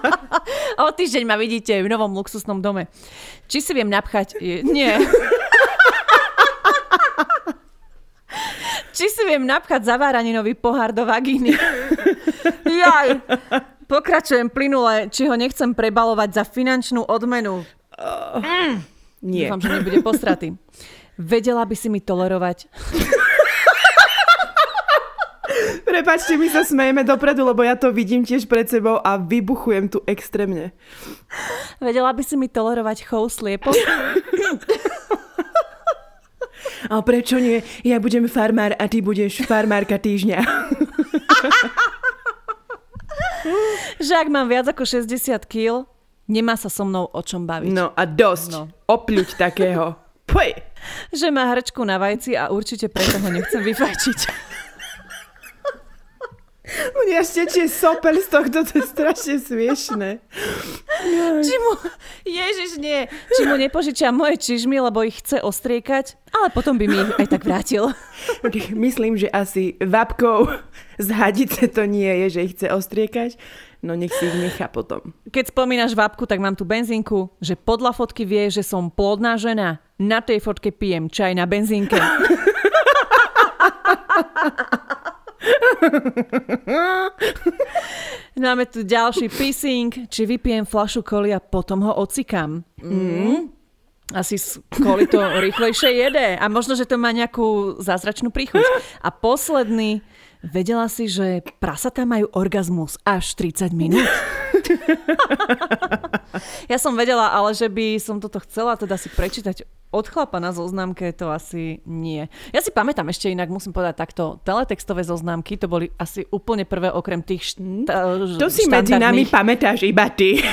<laughs> o týždeň ma vidíte v novom luxusnom dome. Či si viem napchať? Nie. <laughs> Či si viem napchať zaváraninový pohár do vagíny? <laughs> Jaj. Pokračujem plynule, či ho nechcem prebalovať za finančnú odmenu. Nie. Dúfam, že nebude postratý. Vedela by si mi tolerovať. Prepačte, my sa smejeme dopredu, lebo ja to vidím tiež pred sebou a vybuchujem tu extrémne. Vedela by si mi tolerovať chov sliepok? <laughs> A prečo nie? Ja budem farmár a ty budeš farmárka týždňa. <laughs> Že ak mám viac ako 60 kg, nemá sa so mnou o čom baviť. No a dosť. No. Opľuť takého. <laughs> Poj. Že má hrčku na vajci a určite preto ho nechcem vyfajčiť. <laughs> Mňa stečie sopel z tohto, to je strašne smiešné. Či mu, ježiš nie, či mu nepožičia moje čižmy, lebo ich chce ostriekať, ale potom by mi ich aj tak vrátil. Myslím, že asi vapkou z hadice to nie je, že ich chce ostriekať. No nech si ich nechá potom. Keď spomínaš vápku, tak mám tu benzínku, že podľa fotky vie, že som plodná žena. Na tej fotke pijem čaj na benzínke. <laughs> Máme tu ďalší pissing, či vypijem flašu koli a potom ho ocikam. Mm. Asi z koli to rýchlejšie jede. A možno, že to má nejakú zázračnú príchuť. A posledný, vedela si, že prasatá majú orgazmus až 30 minút? <laughs> ja som vedela, ale že by som toto chcela teda si prečítať od chlapa na zoznamke, to asi nie. Ja si pamätám ešte inak, musím povedať takto, teletextové zoznamky, to boli asi úplne prvé okrem tých šta- To si medzi nami pamätáš iba ty. <laughs>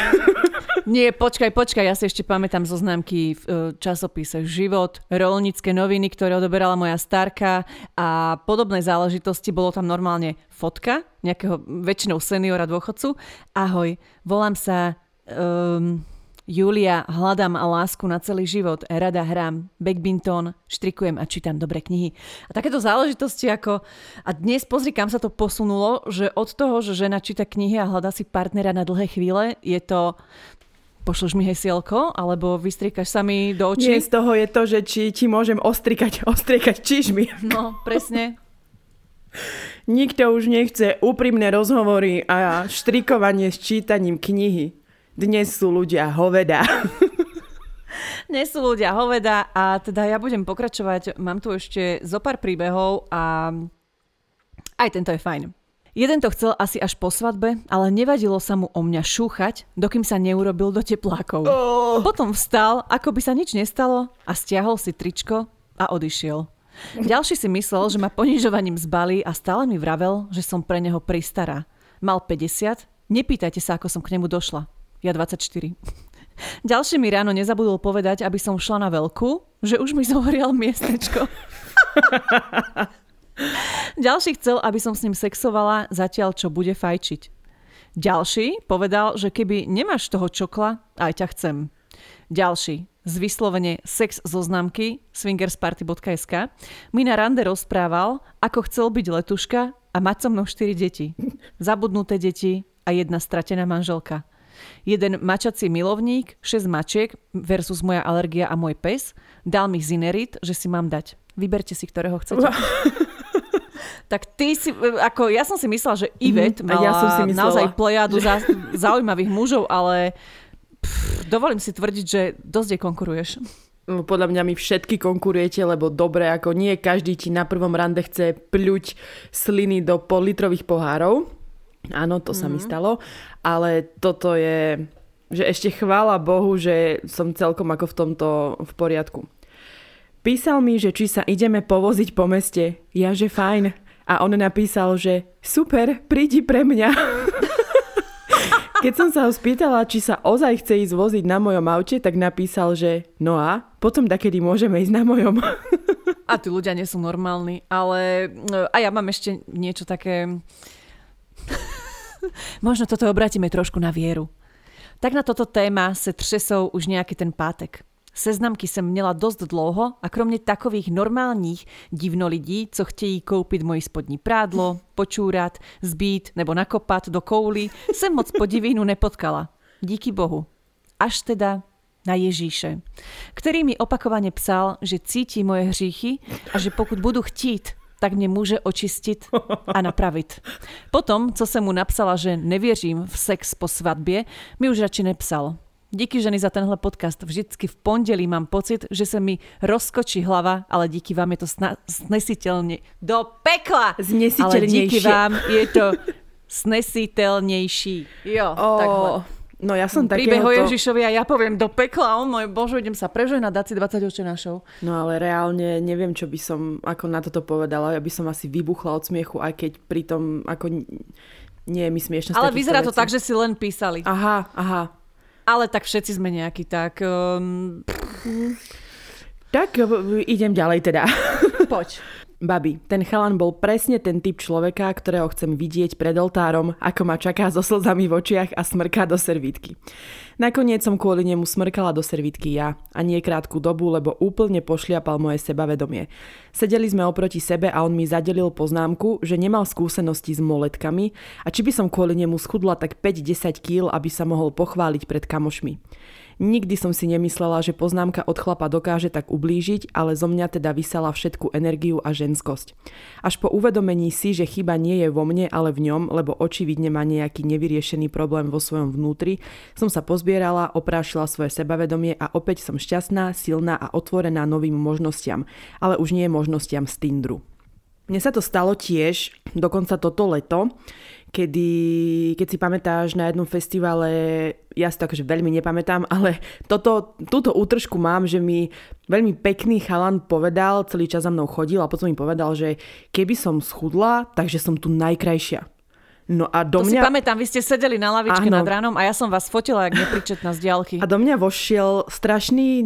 Nie, počkaj, počkaj, ja si ešte pamätám zoznamky v e, časopise Život, rolnícke noviny, ktoré odoberala moja starka a podobné záležitosti. Bolo tam normálne fotka nejakého väčšinou seniora dôchodcu. Ahoj, volám sa um, Julia, hľadám lásku na celý život, rada hrám badminton, štrikujem a čítam dobré knihy. A takéto záležitosti ako... A dnes pozri, kam sa to posunulo, že od toho, že žena číta knihy a hľadá si partnera na dlhé chvíle, je to pošleš mi hesielko, alebo vystriekaš sa mi do Nie očí. z toho je to, že či ti môžem ostrikať, <laughs> ostriekať čižmy. No, presne. Nikto už nechce úprimné rozhovory a štrikovanie s čítaním knihy. Dnes sú ľudia hoveda. <laughs> Dnes sú ľudia hoveda a teda ja budem pokračovať. Mám tu ešte zo pár príbehov a aj tento je fajn. Jeden to chcel asi až po svadbe, ale nevadilo sa mu o mňa šúchať, dokým sa neurobil do teplákov. Oh. Potom vstal, ako by sa nič nestalo a stiahol si tričko a odišiel. Ďalší si myslel, že ma ponižovaním zbalí a stále mi vravel, že som pre neho pristará. Mal 50, nepýtajte sa, ako som k nemu došla. Ja 24. Ďalší mi ráno nezabudol povedať, aby som šla na veľkú, že už mi zohorial miestečko. Ďalší chcel, aby som s ním sexovala zatiaľ, čo bude fajčiť. Ďalší povedal, že keby nemáš toho čokla, aj ťa chcem. Ďalší, z vyslovene sex zoznamky swingersparty.sk mi na rande rozprával, ako chcel byť letuška a mať so mnou 4 deti. Zabudnuté deti a jedna stratená manželka. Jeden mačací milovník, 6 mačiek versus moja alergia a môj pes, dal mi zinerit, že si mám dať. Vyberte si, ktorého chcete. <laughs> tak ty si, ako ja som si myslela, že Ivet mm, mala ja som si myslela. naozaj plejadu <laughs> za, zaujímavých mužov, ale pff, dovolím si tvrdiť, že dosť je konkuruješ. No, podľa mňa mi všetky konkurujete, lebo dobre, ako nie každý ti na prvom rande chce pľuť sliny do politrových pohárov. Áno, to mm. sa mi mhm. stalo. Ale toto je, že ešte chvála Bohu, že som celkom ako v tomto v poriadku. Písal mi, že či sa ideme povoziť po meste. Ja, že fajn. A on napísal, že super, prídi pre mňa. <laughs> Keď som sa ho spýtala, či sa ozaj chce ísť voziť na mojom aute, tak napísal, že no a potom dakedy môžeme ísť na mojom. A tí ľudia nie sú normálni, ale a ja mám ešte niečo také... Možno toto obrátime trošku na vieru. Tak na toto téma se třesou už nejaký ten pátek. Seznamky jsem měla dost dlouho a kromě takových normálních divno lidí, co chtějí koupit moji spodní prádlo, počúrat, zbít nebo nakopat do kouli, jsem moc podivínu nepotkala. Díky bohu. Až teda na Ježíše, který mi opakovaně psal, že cítí moje hříchy a že pokud budu chtít, tak mě může očistit a napravit. Potom, co jsem mu napsala, že nevěřím v sex po svatbě, mi už radši nepsal. Díky ženy za tenhle podcast. Vždycky v pondelí mám pocit, že sa mi rozkočí hlava, ale díky vám je to sna- snesiteľne do pekla. Ale díky vám je to snesiteľnejší. Jo, oh. takhle. No ja som takého... Príbeh o Ježišovi a ja poviem do pekla, o môj bože, idem sa prežehnať, dať si 20 očenášov. No ale reálne neviem, čo by som ako na toto povedala. Ja by som asi vybuchla od smiechu, aj keď pritom ako nie je mi smiešne. Ale vyzerá to tak, že si len písali. Aha, aha. Ale tak všetci sme nejakí tak... Um... Tak idem ďalej teda. Poď. <laughs> Babi, ten chalan bol presne ten typ človeka, ktorého chcem vidieť pred oltárom, ako ma čaká so slzami v očiach a smrká do servítky. Nakoniec som kvôli nemu smrkala do servítky ja a nie krátku dobu, lebo úplne pošliapal moje sebavedomie. Sedeli sme oproti sebe a on mi zadelil poznámku, že nemal skúsenosti s moletkami a či by som kvôli nemu schudla tak 5-10 kg, aby sa mohol pochváliť pred kamošmi. Nikdy som si nemyslela, že poznámka od chlapa dokáže tak ublížiť, ale zo mňa teda vysala všetku energiu a ženskosť. Až po uvedomení si, že chyba nie je vo mne, ale v ňom, lebo očividne má nejaký nevyriešený problém vo svojom vnútri, som sa pozbierala, oprášila svoje sebavedomie a opäť som šťastná, silná a otvorená novým možnostiam, ale už nie možnostiam z Tindru. Mne sa to stalo tiež, dokonca toto leto, kedy, keď si pamätáš na jednom festivale, ja si to akože veľmi nepamätám, ale toto, túto útržku mám, že mi veľmi pekný chalan povedal, celý čas za mnou chodil a potom mi povedal, že keby som schudla, takže som tu najkrajšia. No a do to mňa... si pamätám, vy ste sedeli na lavičke Áno. nad ránom a ja som vás fotila, jak nepričetná z diálky. A do mňa vošiel strašný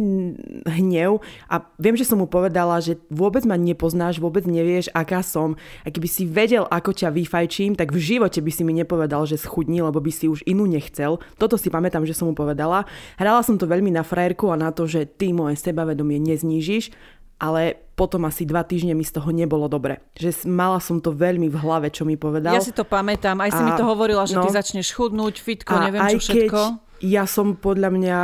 hnev a viem, že som mu povedala, že vôbec ma nepoznáš, vôbec nevieš, aká som. A keby si vedel, ako ťa vyfajčím, tak v živote by si mi nepovedal, že schudni, lebo by si už inú nechcel. Toto si pamätám, že som mu povedala. Hrala som to veľmi na frajerku a na to, že ty moje sebavedomie neznížiš ale potom asi dva týždne mi z toho nebolo dobre. Že mala som to veľmi v hlave, čo mi povedal. Ja si to pamätám, aj si a, mi to hovorila, že no, ty začneš chudnúť, fitko, a neviem aj čo všetko. Keď ja som podľa mňa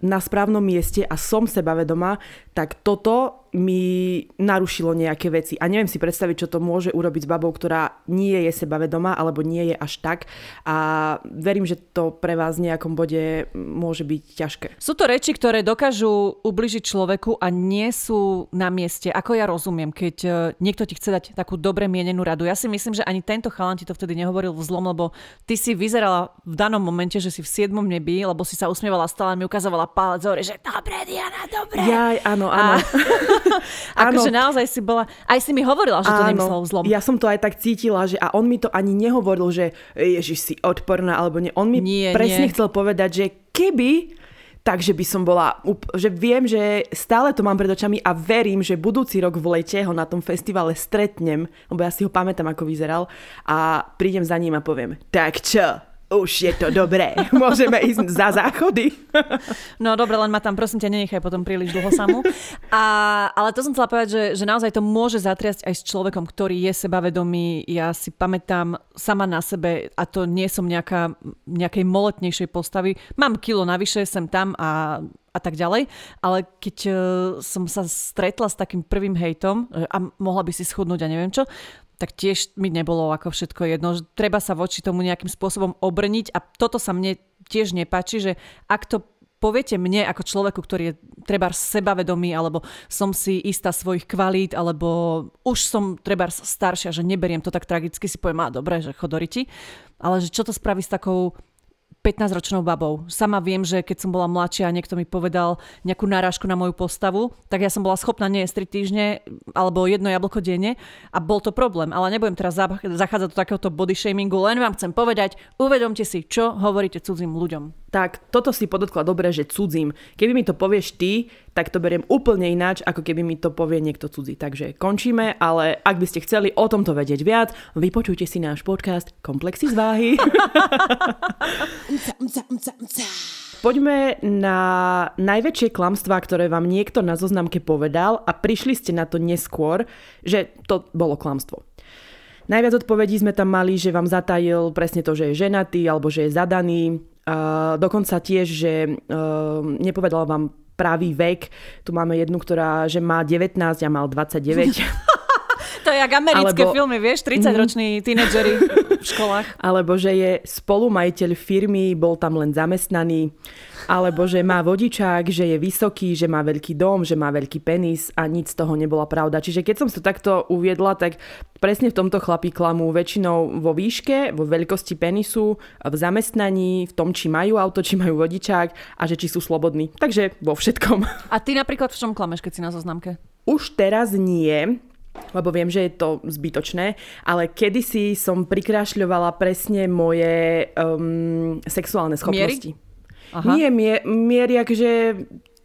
na správnom mieste a som sebavedomá, tak toto mi narušilo nejaké veci. A neviem si predstaviť, čo to môže urobiť s babou, ktorá nie je sebavedomá alebo nie je až tak. A verím, že to pre vás v nejakom bode môže byť ťažké. Sú to reči, ktoré dokážu ubližiť človeku a nie sú na mieste. Ako ja rozumiem, keď e, niekto ti chce dať takú dobre mienenú radu. Ja si myslím, že ani tento chalan ti to vtedy nehovoril v zlom, lebo ty si vyzerala v danom momente, že si v siedmom nebi, lebo si sa usmievala stále mi ukazovala palec hore, že dobre, Diana, dobre. Jaj, áno, áno. <laughs> Akože naozaj si bola, aj si mi hovorila, že to nemyslel zlom. Ja som to aj tak cítila, že a on mi to ani nehovoril, že ježiš si odporná, alebo nie. On mi nie, presne nie. chcel povedať, že keby takže by som bola, že viem, že stále to mám pred očami a verím, že budúci rok v lete ho na tom festivale stretnem, lebo ja si ho pamätám, ako vyzeral a prídem za ním a poviem, tak čo, už je to dobré, <laughs> môžeme ísť za záchody. <laughs> No dobre, len ma tam prosím ťa nenechaj potom príliš dlho samú. A, ale to som chcela povedať, že, že naozaj to môže zatriasť aj s človekom, ktorý je sebavedomý. Ja si pamätám sama na sebe, a to nie som nejaká, nejakej moletnejšej postavy. Mám kilo navyše, sem tam a a tak ďalej. Ale keď uh, som sa stretla s takým prvým hejtom a mohla by si schudnúť a neviem čo, tak tiež mi nebolo ako všetko jedno. Že treba sa voči tomu nejakým spôsobom obrniť a toto sa mne tiež nepáči, že ak to poviete mne ako človeku, ktorý je treba sebavedomý, alebo som si istá svojich kvalít, alebo už som treba staršia, že neberiem to tak tragicky, si poviem, a dobre, že chodoriti, ale že čo to spraví s takou 15-ročnou babou. Sama viem, že keď som bola mladšia a niekto mi povedal nejakú náražku na moju postavu, tak ja som bola schopná nie 3 týždne alebo jedno jablko denne a bol to problém. Ale nebudem teraz zachádzať do takéhoto body shamingu, len vám chcem povedať, uvedomte si, čo hovoríte cudzím ľuďom tak toto si podotkla dobre, že cudzím. Keby mi to povieš ty, tak to beriem úplne ináč, ako keby mi to povie niekto cudzí. Takže končíme, ale ak by ste chceli o tomto vedieť viac, vypočujte si náš podcast Komplexy z váhy. Poďme na najväčšie klamstvá, ktoré vám niekto na zoznamke povedal a prišli ste na to neskôr, že to bolo klamstvo. Najviac odpovedí sme tam mali, že vám zatajil presne to, že je ženatý alebo že je zadaný, Uh, dokonca tiež, že uh, nepovedala vám pravý vek. Tu máme jednu, ktorá že má 19 a mal 29. <laughs> <laughs> to je jak americké Alebo, filmy, vieš, 30-roční mm, tínedžeri <laughs> v školách. <laughs> Alebo že je spolumajiteľ firmy, bol tam len zamestnaný alebo že má vodičák, že je vysoký, že má veľký dom, že má veľký penis a nič z toho nebola pravda. Čiže keď som to takto uviedla, tak presne v tomto chlapí klamú väčšinou vo výške, vo veľkosti penisu, v zamestnaní, v tom, či majú auto, či majú vodičák a že či sú slobodní. Takže vo všetkom. A ty napríklad v čom klameš, keď si na zoznamke? Už teraz nie, lebo viem, že je to zbytočné, ale kedysi som prikrášľovala presne moje um, sexuálne schopnosti. Miery? Aha. Nie, mier, miery, akože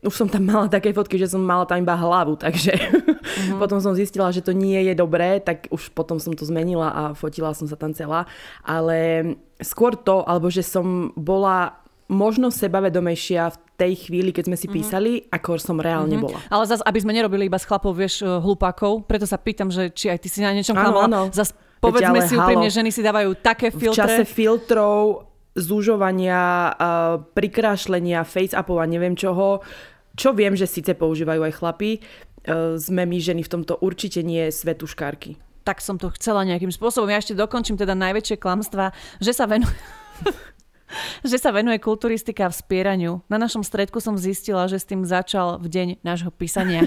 už som tam <laughs> mala také fotky, že som mala tam iba hlavu, takže uh-huh. <laughs> potom som zistila, že to nie je dobré, tak už potom som to zmenila a fotila som sa tam celá. Ale skôr to, alebo že som bola možno sebavedomejšia v tej chvíli, keď sme si uh-huh. písali, ako som reálne uh-huh. bola. Ale zase, aby sme nerobili iba s chlapov, vieš, eh, hlupákov, preto sa pýtam, že či aj ty si na niečom klamala. Zas povedzme si úprimne, ženy si dávajú také filtre. V čase filtrov zúžovania, prikrášlenia, face-upov a neviem čoho, čo viem, že síce používajú aj chlapi, e, sme my ženy v tomto určite nie svetuškárky. Tak som to chcela nejakým spôsobom. Ja ešte dokončím teda najväčšie klamstva, že sa venuje... <laughs> <laughs> že sa venuje kulturistika v spieraniu. Na našom stredku som zistila, že s tým začal v deň nášho písania.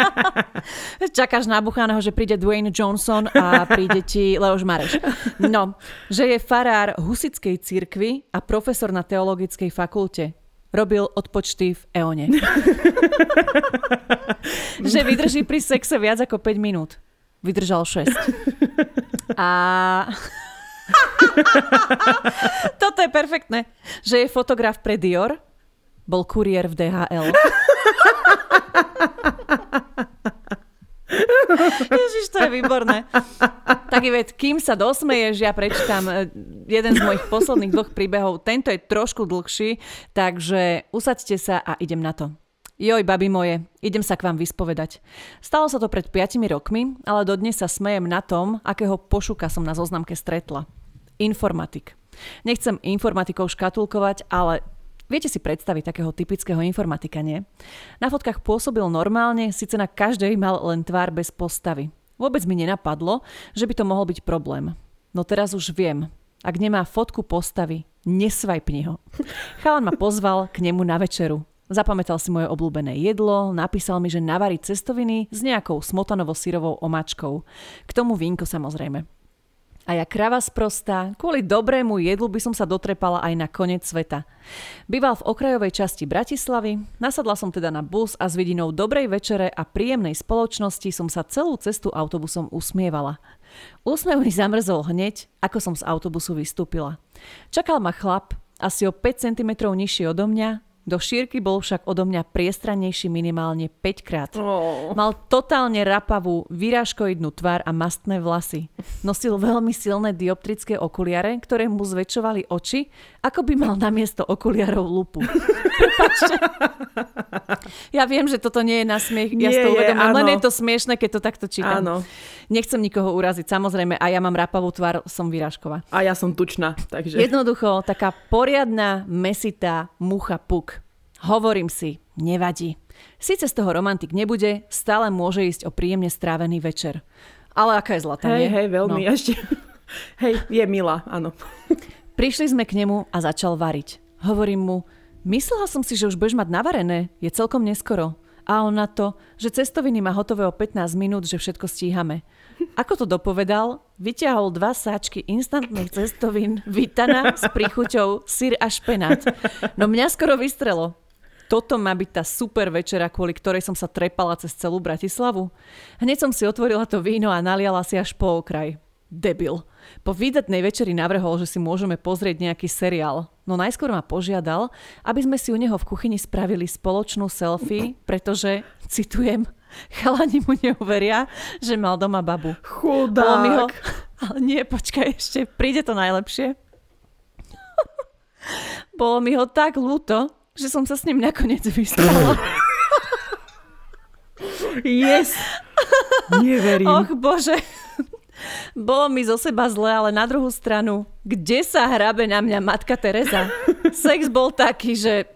<laughs> Čakáš nabuchaného, že príde Dwayne Johnson a príde ti Leoš Mareš. No, že je farár husickej cirkvi a profesor na teologickej fakulte. Robil odpočty v Eone. <laughs> že vydrží pri sexe viac ako 5 minút. Vydržal 6. A <laughs> Toto je perfektné. Že je fotograf pre Dior, bol kuriér v DHL. <laughs> Ježiš, to je výborné. Tak ved, kým sa dosmeješ, ja prečítam eh, jeden z mojich posledných dvoch príbehov. Tento je trošku dlhší, takže usaďte sa a idem na to. Joj, babi moje, idem sa k vám vyspovedať. Stalo sa to pred 5 rokmi, ale dodnes sa smejem na tom, akého pošuka som na zoznamke stretla informatik. Nechcem informatikov škatulkovať, ale Viete si predstaviť takého typického informatika, nie? Na fotkách pôsobil normálne, síce na každej mal len tvár bez postavy. Vôbec mi nenapadlo, že by to mohol byť problém. No teraz už viem. Ak nemá fotku postavy, nesvajpni ho. Chalan ma pozval k nemu na večeru. Zapamätal si moje obľúbené jedlo, napísal mi, že navarí cestoviny s nejakou smotanovo-syrovou omačkou. K tomu vínko samozrejme. A ja krava sprostá, kvôli dobrému jedlu by som sa dotrepala aj na koniec sveta. Býval v okrajovej časti Bratislavy, nasadla som teda na bus a s vidinou dobrej večere a príjemnej spoločnosti som sa celú cestu autobusom usmievala. Úsmev mi zamrzol hneď, ako som z autobusu vystúpila. Čakal ma chlap, asi o 5 cm nižší odo mňa, do šírky bol však odo mňa priestrannejší minimálne 5 krát. Oh. Mal totálne rapavú, vyrážkoidnú tvár a mastné vlasy. Nosil veľmi silné dioptrické okuliare, ktoré mu zväčšovali oči, ako by mal namiesto okuliarov lupu. Prepačte. Ja viem, že toto nie je na smiech, ja nie, to uvedomujem, len je to smiešne, keď to takto čítam. Áno. Nechcem nikoho uraziť, samozrejme, a ja mám rapavú tvár, som vyrážková. A ja som tučná, takže... Jednoducho, taká poriadna, mesitá mucha puk. Hovorím si, nevadí. Sice z toho romantik nebude, stále môže ísť o príjemne strávený večer. Ale aká je zlatá, Hej, nie? hej, veľmi. No. Ešte... <laughs> hej, je milá, áno. <laughs> Prišli sme k nemu a začal variť. Hovorím mu, myslela som si, že už budeš mať navarené, je celkom neskoro. A on na to, že cestoviny má hotové o 15 minút, že všetko stíhame. Ako to dopovedal, vyťahol dva sáčky instantných cestovín, vitana s príchuťou syr a špenát. No mňa skoro vystrelo toto má byť tá super večera, kvôli ktorej som sa trepala cez celú Bratislavu? Hneď som si otvorila to víno a naliala si až po okraj. Debil. Po výdatnej večeri navrhol, že si môžeme pozrieť nejaký seriál, no najskôr ma požiadal, aby sme si u neho v kuchyni spravili spoločnú selfie, pretože, citujem, <laughs> chalani mu neuveria, že mal doma babu. Chudák. Mi ho... <laughs> Ale nie, počkaj ešte, príde to najlepšie. <laughs> Bolo mi ho tak ľúto, že som sa s ním nakoniec vyspala. yes! Neverím. Och bože. Bolo mi zo seba zle, ale na druhú stranu, kde sa hrabe na mňa matka Teresa? Sex bol taký, že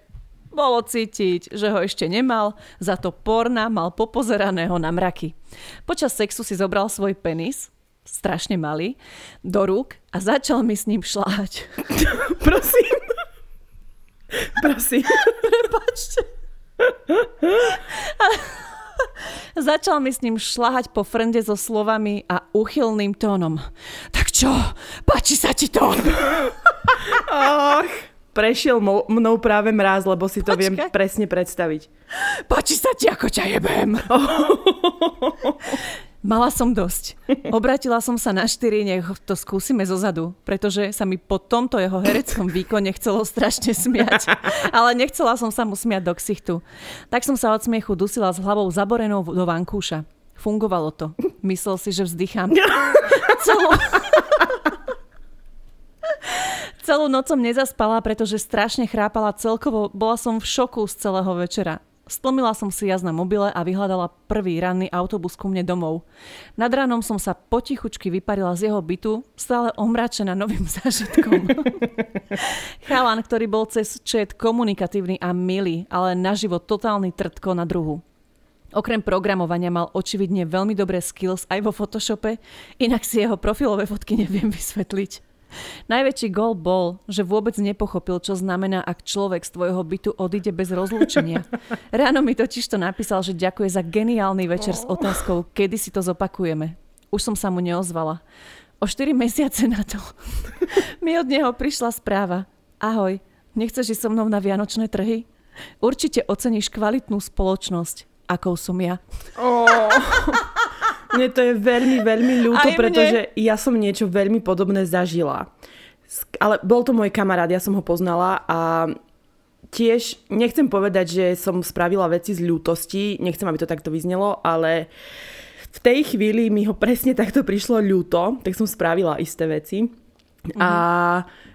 bolo cítiť, že ho ešte nemal, za to porna mal popozeraného na mraky. Počas sexu si zobral svoj penis, strašne malý, do rúk a začal mi s ním šláhať. <laughs> Prosím. <laughs> Prosím. Prepačte. <laughs> Začal mi s ním šlahať po frende so slovami a uchylným tónom. Tak čo, páči sa ti to? <laughs> Ach, prešiel mnou práve mráz, lebo si to Počkaj. viem presne predstaviť. Páči sa ti, ako ťa jebem. Mala som dosť. <laughs> Obratila som sa na štyri, nech to skúsime zo zadu, pretože sa mi po tomto jeho hereckom výkone chcelo strašne smiať. <laughs> Ale nechcela som sa mu smiať do ksichtu. Tak som sa od smiechu dusila s hlavou zaborenou do vankúša. Fungovalo to. Myslel si, že vzdychám. <laughs> Celú... Celú noc som nezaspala, pretože strašne chrápala celkovo. Bola som v šoku z celého večera. Stlmila som si jazd na mobile a vyhľadala prvý ranný autobus ku mne domov. Nad ránom som sa potichučky vyparila z jeho bytu, stále omračená novým <laughs> zážitkom. Chalan, ktorý bol cez chat komunikatívny a milý, ale naživo totálny trtko na druhu. Okrem programovania mal očividne veľmi dobré skills aj vo Photoshope, inak si jeho profilové fotky neviem vysvetliť. Najväčší gol bol, že vôbec nepochopil, čo znamená, ak človek z tvojho bytu odíde bez rozlúčenia. <laughs> Ráno mi totiž to napísal, že ďakuje za geniálny večer s otázkou, kedy si to zopakujeme. Už som sa mu neozvala. O 4 mesiace na to <laughs> mi od neho prišla správa. Ahoj, nechceš ísť so mnou na vianočné trhy? Určite oceníš kvalitnú spoločnosť, akou som ja. Oh. <laughs> Mne to je veľmi, veľmi ľúto, pretože ja som niečo veľmi podobné zažila. Ale bol to môj kamarát, ja som ho poznala a tiež nechcem povedať, že som spravila veci z ľútosti, nechcem, aby to takto vyznelo, ale v tej chvíli mi ho presne takto prišlo ľúto, tak som spravila isté veci. Mm-hmm. A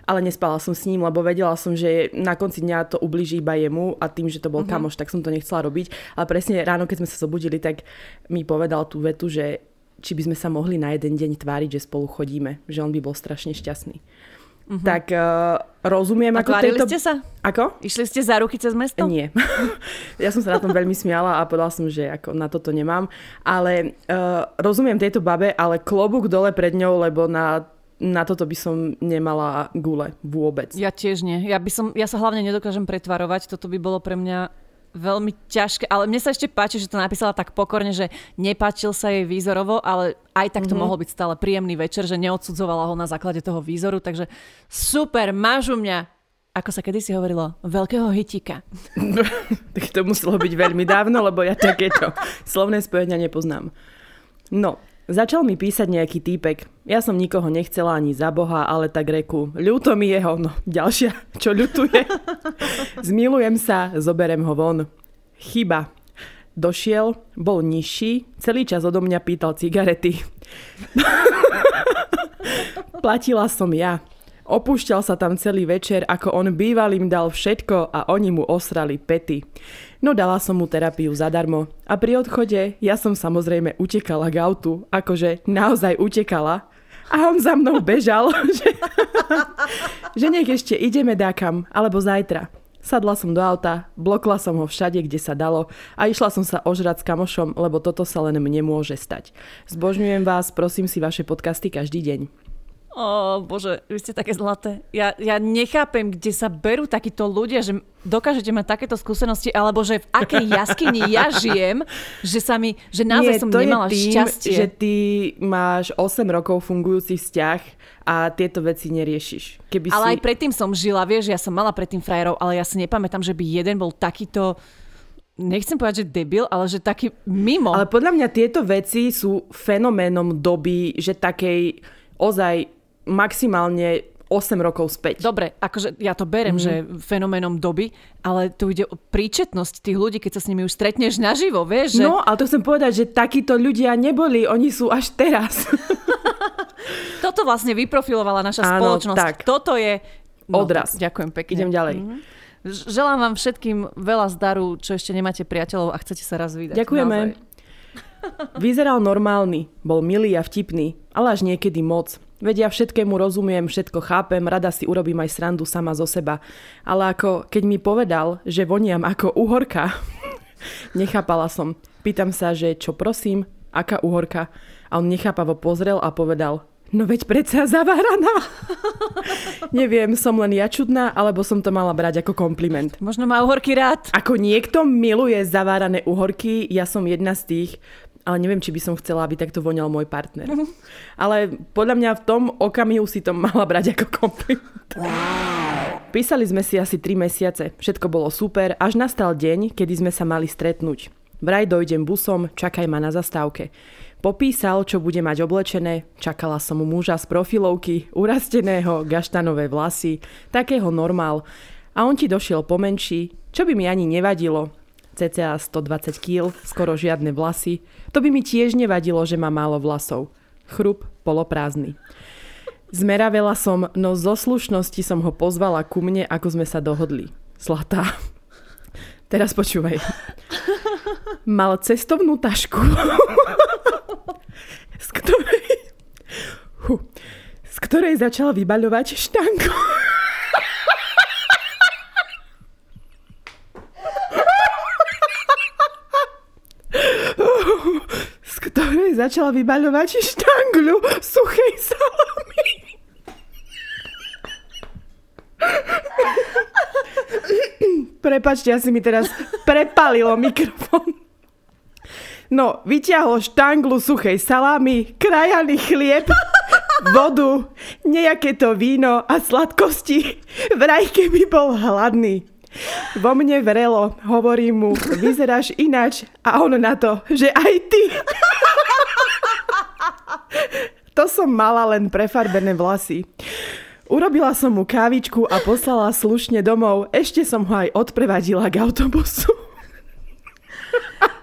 ale nespala som s ním, lebo vedela som, že na konci dňa to ubliží iba jemu a tým, že to bol uh-huh. kamoš, tak som to nechcela robiť. Ale presne ráno, keď sme sa zobudili, tak mi povedal tú vetu, že či by sme sa mohli na jeden deň tváriť, že spolu chodíme, že on by bol strašne šťastný. Uh-huh. Tak uh, rozumiem, A ako tejto... ste sa? Ako? Išli ste za ruky cez mesto? Nie. <laughs> ja som sa na tom veľmi smiala a povedala som, že ako na toto nemám. Ale uh, rozumiem tejto babe, ale klobúk dole pred ňou, lebo na, na toto by som nemala gule vôbec. Ja tiež nie. Ja, by som, ja sa hlavne nedokážem pretvarovať. Toto by bolo pre mňa veľmi ťažké, ale mne sa ešte páči, že to napísala tak pokorne, že nepáčil sa jej výzorovo, ale aj tak to mm-hmm. mohol byť stále príjemný večer, že neodsudzovala ho na základe toho výzoru, takže super, máš u mňa, ako sa kedysi hovorilo, veľkého hitika. <laughs> tak to muselo byť veľmi dávno, lebo ja takéto slovné spojenia nepoznám. No, Začal mi písať nejaký týpek. Ja som nikoho nechcela ani za Boha, ale tak reku, ľúto mi jeho, no ďalšia, čo ľutuje. <laughs> Zmilujem sa, zoberem ho von. Chyba. Došiel, bol nižší, celý čas odo mňa pýtal cigarety. <laughs> Platila som ja. Opúšťal sa tam celý večer, ako on býval im dal všetko a oni mu osrali pety. No dala som mu terapiu zadarmo. A pri odchode ja som samozrejme utekala k autu, akože naozaj utekala. A on za mnou <laughs> bežal, že, že nech ešte ideme dákam, alebo zajtra. Sadla som do auta, blokla som ho všade, kde sa dalo a išla som sa ožrať s kamošom, lebo toto sa len mne môže stať. Zbožňujem vás, prosím si vaše podcasty každý deň. Ó, bože, vy ste také zlaté. Ja, ja nechápem, kde sa berú takíto ľudia, že dokážete mať takéto skúsenosti, alebo že v akej jaskyni ja žijem, že sa mi, že naozaj Nie, som to nemala je tým, šťastie. že ty máš 8 rokov fungujúci vzťah a tieto veci neriešiš. Keby Ale si... aj predtým som žila, vieš, ja som mala predtým frajerov, ale ja si nepamätám, že by jeden bol takýto nechcem povedať, že debil, ale že taký mimo. Ale podľa mňa tieto veci sú fenoménom doby, že takej ozaj maximálne 8 rokov späť. Dobre, akože ja to berem, mm. že fenoménom doby, ale tu ide o príčetnosť tých ľudí, keď sa s nimi už stretneš naživo, vieš? Že... No, ale to chcem povedať, že takíto ľudia neboli, oni sú až teraz. <laughs> Toto vlastne vyprofilovala naša Áno, spoločnosť. tak. Toto je... No, Odraz. Ďakujem pekne. Idem ďalej. Mhm. Želám vám všetkým veľa zdaru, čo ešte nemáte priateľov a chcete sa raz vydať. Ďakujeme. Naozaj. Vyzeral normálny, bol milý a vtipný, ale až niekedy moc. Veď ja všetkému rozumiem, všetko chápem, rada si urobím aj srandu sama zo seba. Ale ako keď mi povedal, že voniam ako uhorka, <laughs> nechápala som. Pýtam sa, že čo prosím, aká uhorka? A on nechápavo pozrel a povedal, no veď predsa zaváraná. <laughs> Neviem, som len ja čudná, alebo som to mala brať ako kompliment. Možno má uhorky rád. Ako niekto miluje zavárané uhorky, ja som jedna z tých, ale neviem, či by som chcela, aby takto voňal môj partner. Ale podľa mňa v tom okamihu si to mala brať ako kompliment. Písali sme si asi 3 mesiace, všetko bolo super, až nastal deň, kedy sme sa mali stretnúť. Vraj dojdem busom, čakaj ma na zastávke. Popísal, čo bude mať oblečené, čakala som mu muža z profilovky, urasteného, gaštanové vlasy, takého normál. A on ti došiel pomenší, čo by mi ani nevadilo, cca 120 kg, skoro žiadne vlasy. To by mi tiež nevadilo, že má málo vlasov. Chrup poloprázdny. Zmeravela som, no zo slušnosti som ho pozvala ku mne, ako sme sa dohodli. Zlatá. Teraz počúvaj. Mal cestovnú tašku, <laughs> z ktorej, z ktorej začal vybaľovať štangu. z ktorej začal vybaľovať štanglu suchej salami. Prepačte, asi mi teraz prepalilo mikrofón. No, vyťahol štanglu suchej salámy, krajaný chlieb, vodu, nejaké to víno a sladkosti. Vraj, keby bol hladný. Vo mne vrelo, hovorím mu, vyzeráš ináč a on na to, že aj ty. To som mala len prefarbené vlasy. Urobila som mu kávičku a poslala slušne domov. Ešte som ho aj odprevadila k autobusu. <laughs>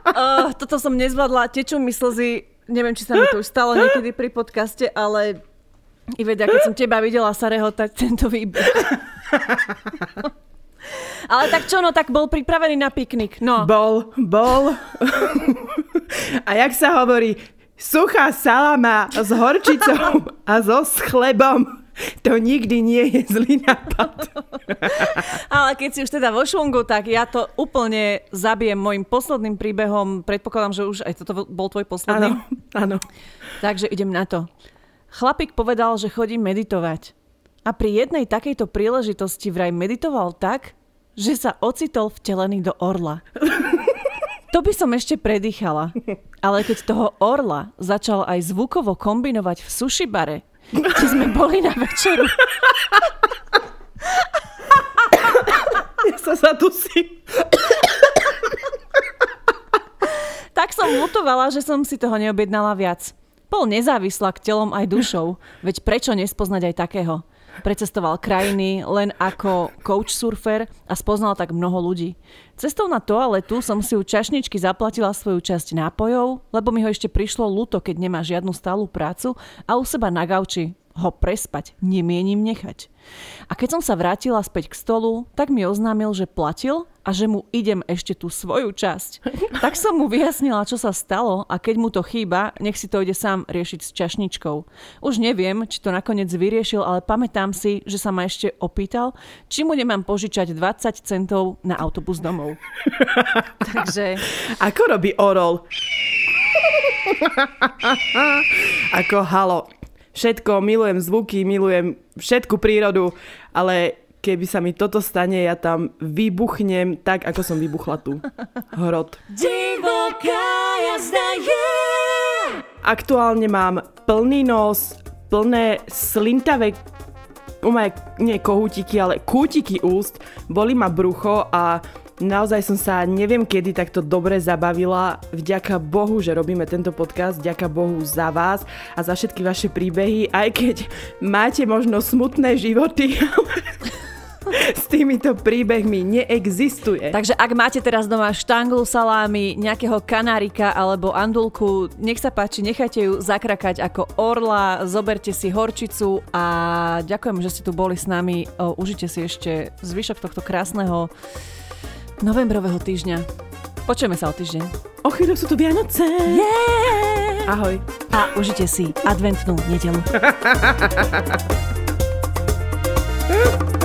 Uh, toto som nezvládla, tečú mi slzy, neviem, či sa mi to už stalo niekedy pri podcaste, ale Iveda, keď som teba videla sa rehotať tento výbuch. <laughs> Ale tak čo, no tak bol pripravený na piknik, no. Bol, bol. <laughs> A jak sa hovorí, suchá salama s horčicou a so s chlebom. To nikdy nie je zlý nápad. Ale keď si už teda vo švungu, tak ja to úplne zabijem môjim posledným príbehom. Predpokladám, že už aj toto bol tvoj posledný. Áno, áno. Takže idem na to. Chlapík povedal, že chodí meditovať. A pri jednej takejto príležitosti vraj meditoval tak, že sa ocitol vtelený do orla. To by som ešte predýchala. Ale keď toho orla začal aj zvukovo kombinovať v sushi bare, kde sme boli na večeru. Ja sa zadusím. Tak som lutovala, že som si toho neobjednala viac. Bol nezávislá k telom aj dušou, veď prečo nespoznať aj takého? Precestoval krajiny len ako coach surfer a spoznal tak mnoho ľudí. Cestou na toaletu som si u čašničky zaplatila svoju časť nápojov, lebo mi ho ešte prišlo ľúto, keď nemá žiadnu stálu prácu a u seba na gauči ho prespať nemienim nechať. A keď som sa vrátila späť k stolu, tak mi oznámil, že platil a že mu idem ešte tú svoju časť. <laughs> Tak som mu vyjasnila, čo sa stalo a keď mu to chýba, nech si to ide sám riešiť s čašničkou. Už neviem, či to nakoniec vyriešil, ale pamätám si, že sa ma ešte opýtal, či mu nemám požičať 20 centov na autobus domov. <laughs> Takže... Ako robí orol? <laughs> Ako halo. Všetko, milujem zvuky, milujem všetku prírodu, ale keby sa mi toto stane, ja tam vybuchnem tak, ako som vybuchla tu. <laughs> Hrot. Divoká jazda je! Aktuálne mám plný nos, plné slintavé umaj, nie kohútiky, ale kútiky úst, boli ma brucho a Naozaj som sa neviem kedy takto dobre zabavila. Vďaka Bohu, že robíme tento podcast, vďaka Bohu za vás a za všetky vaše príbehy, aj keď máte možno smutné životy, <laughs> s týmito príbehmi neexistuje. Takže ak máte teraz doma štanglu salámy, nejakého kanárika alebo andulku, nech sa páči, nechajte ju zakrakať ako orla, zoberte si horčicu a ďakujem, že ste tu boli s nami. Užite si ešte zvyšok tohto krásneho novembrového týždňa. Počujeme sa o týždeň. O chvíľu sú tu Vianoce. Yeah! Ahoj. A užite si adventnú nedelu. <laughs>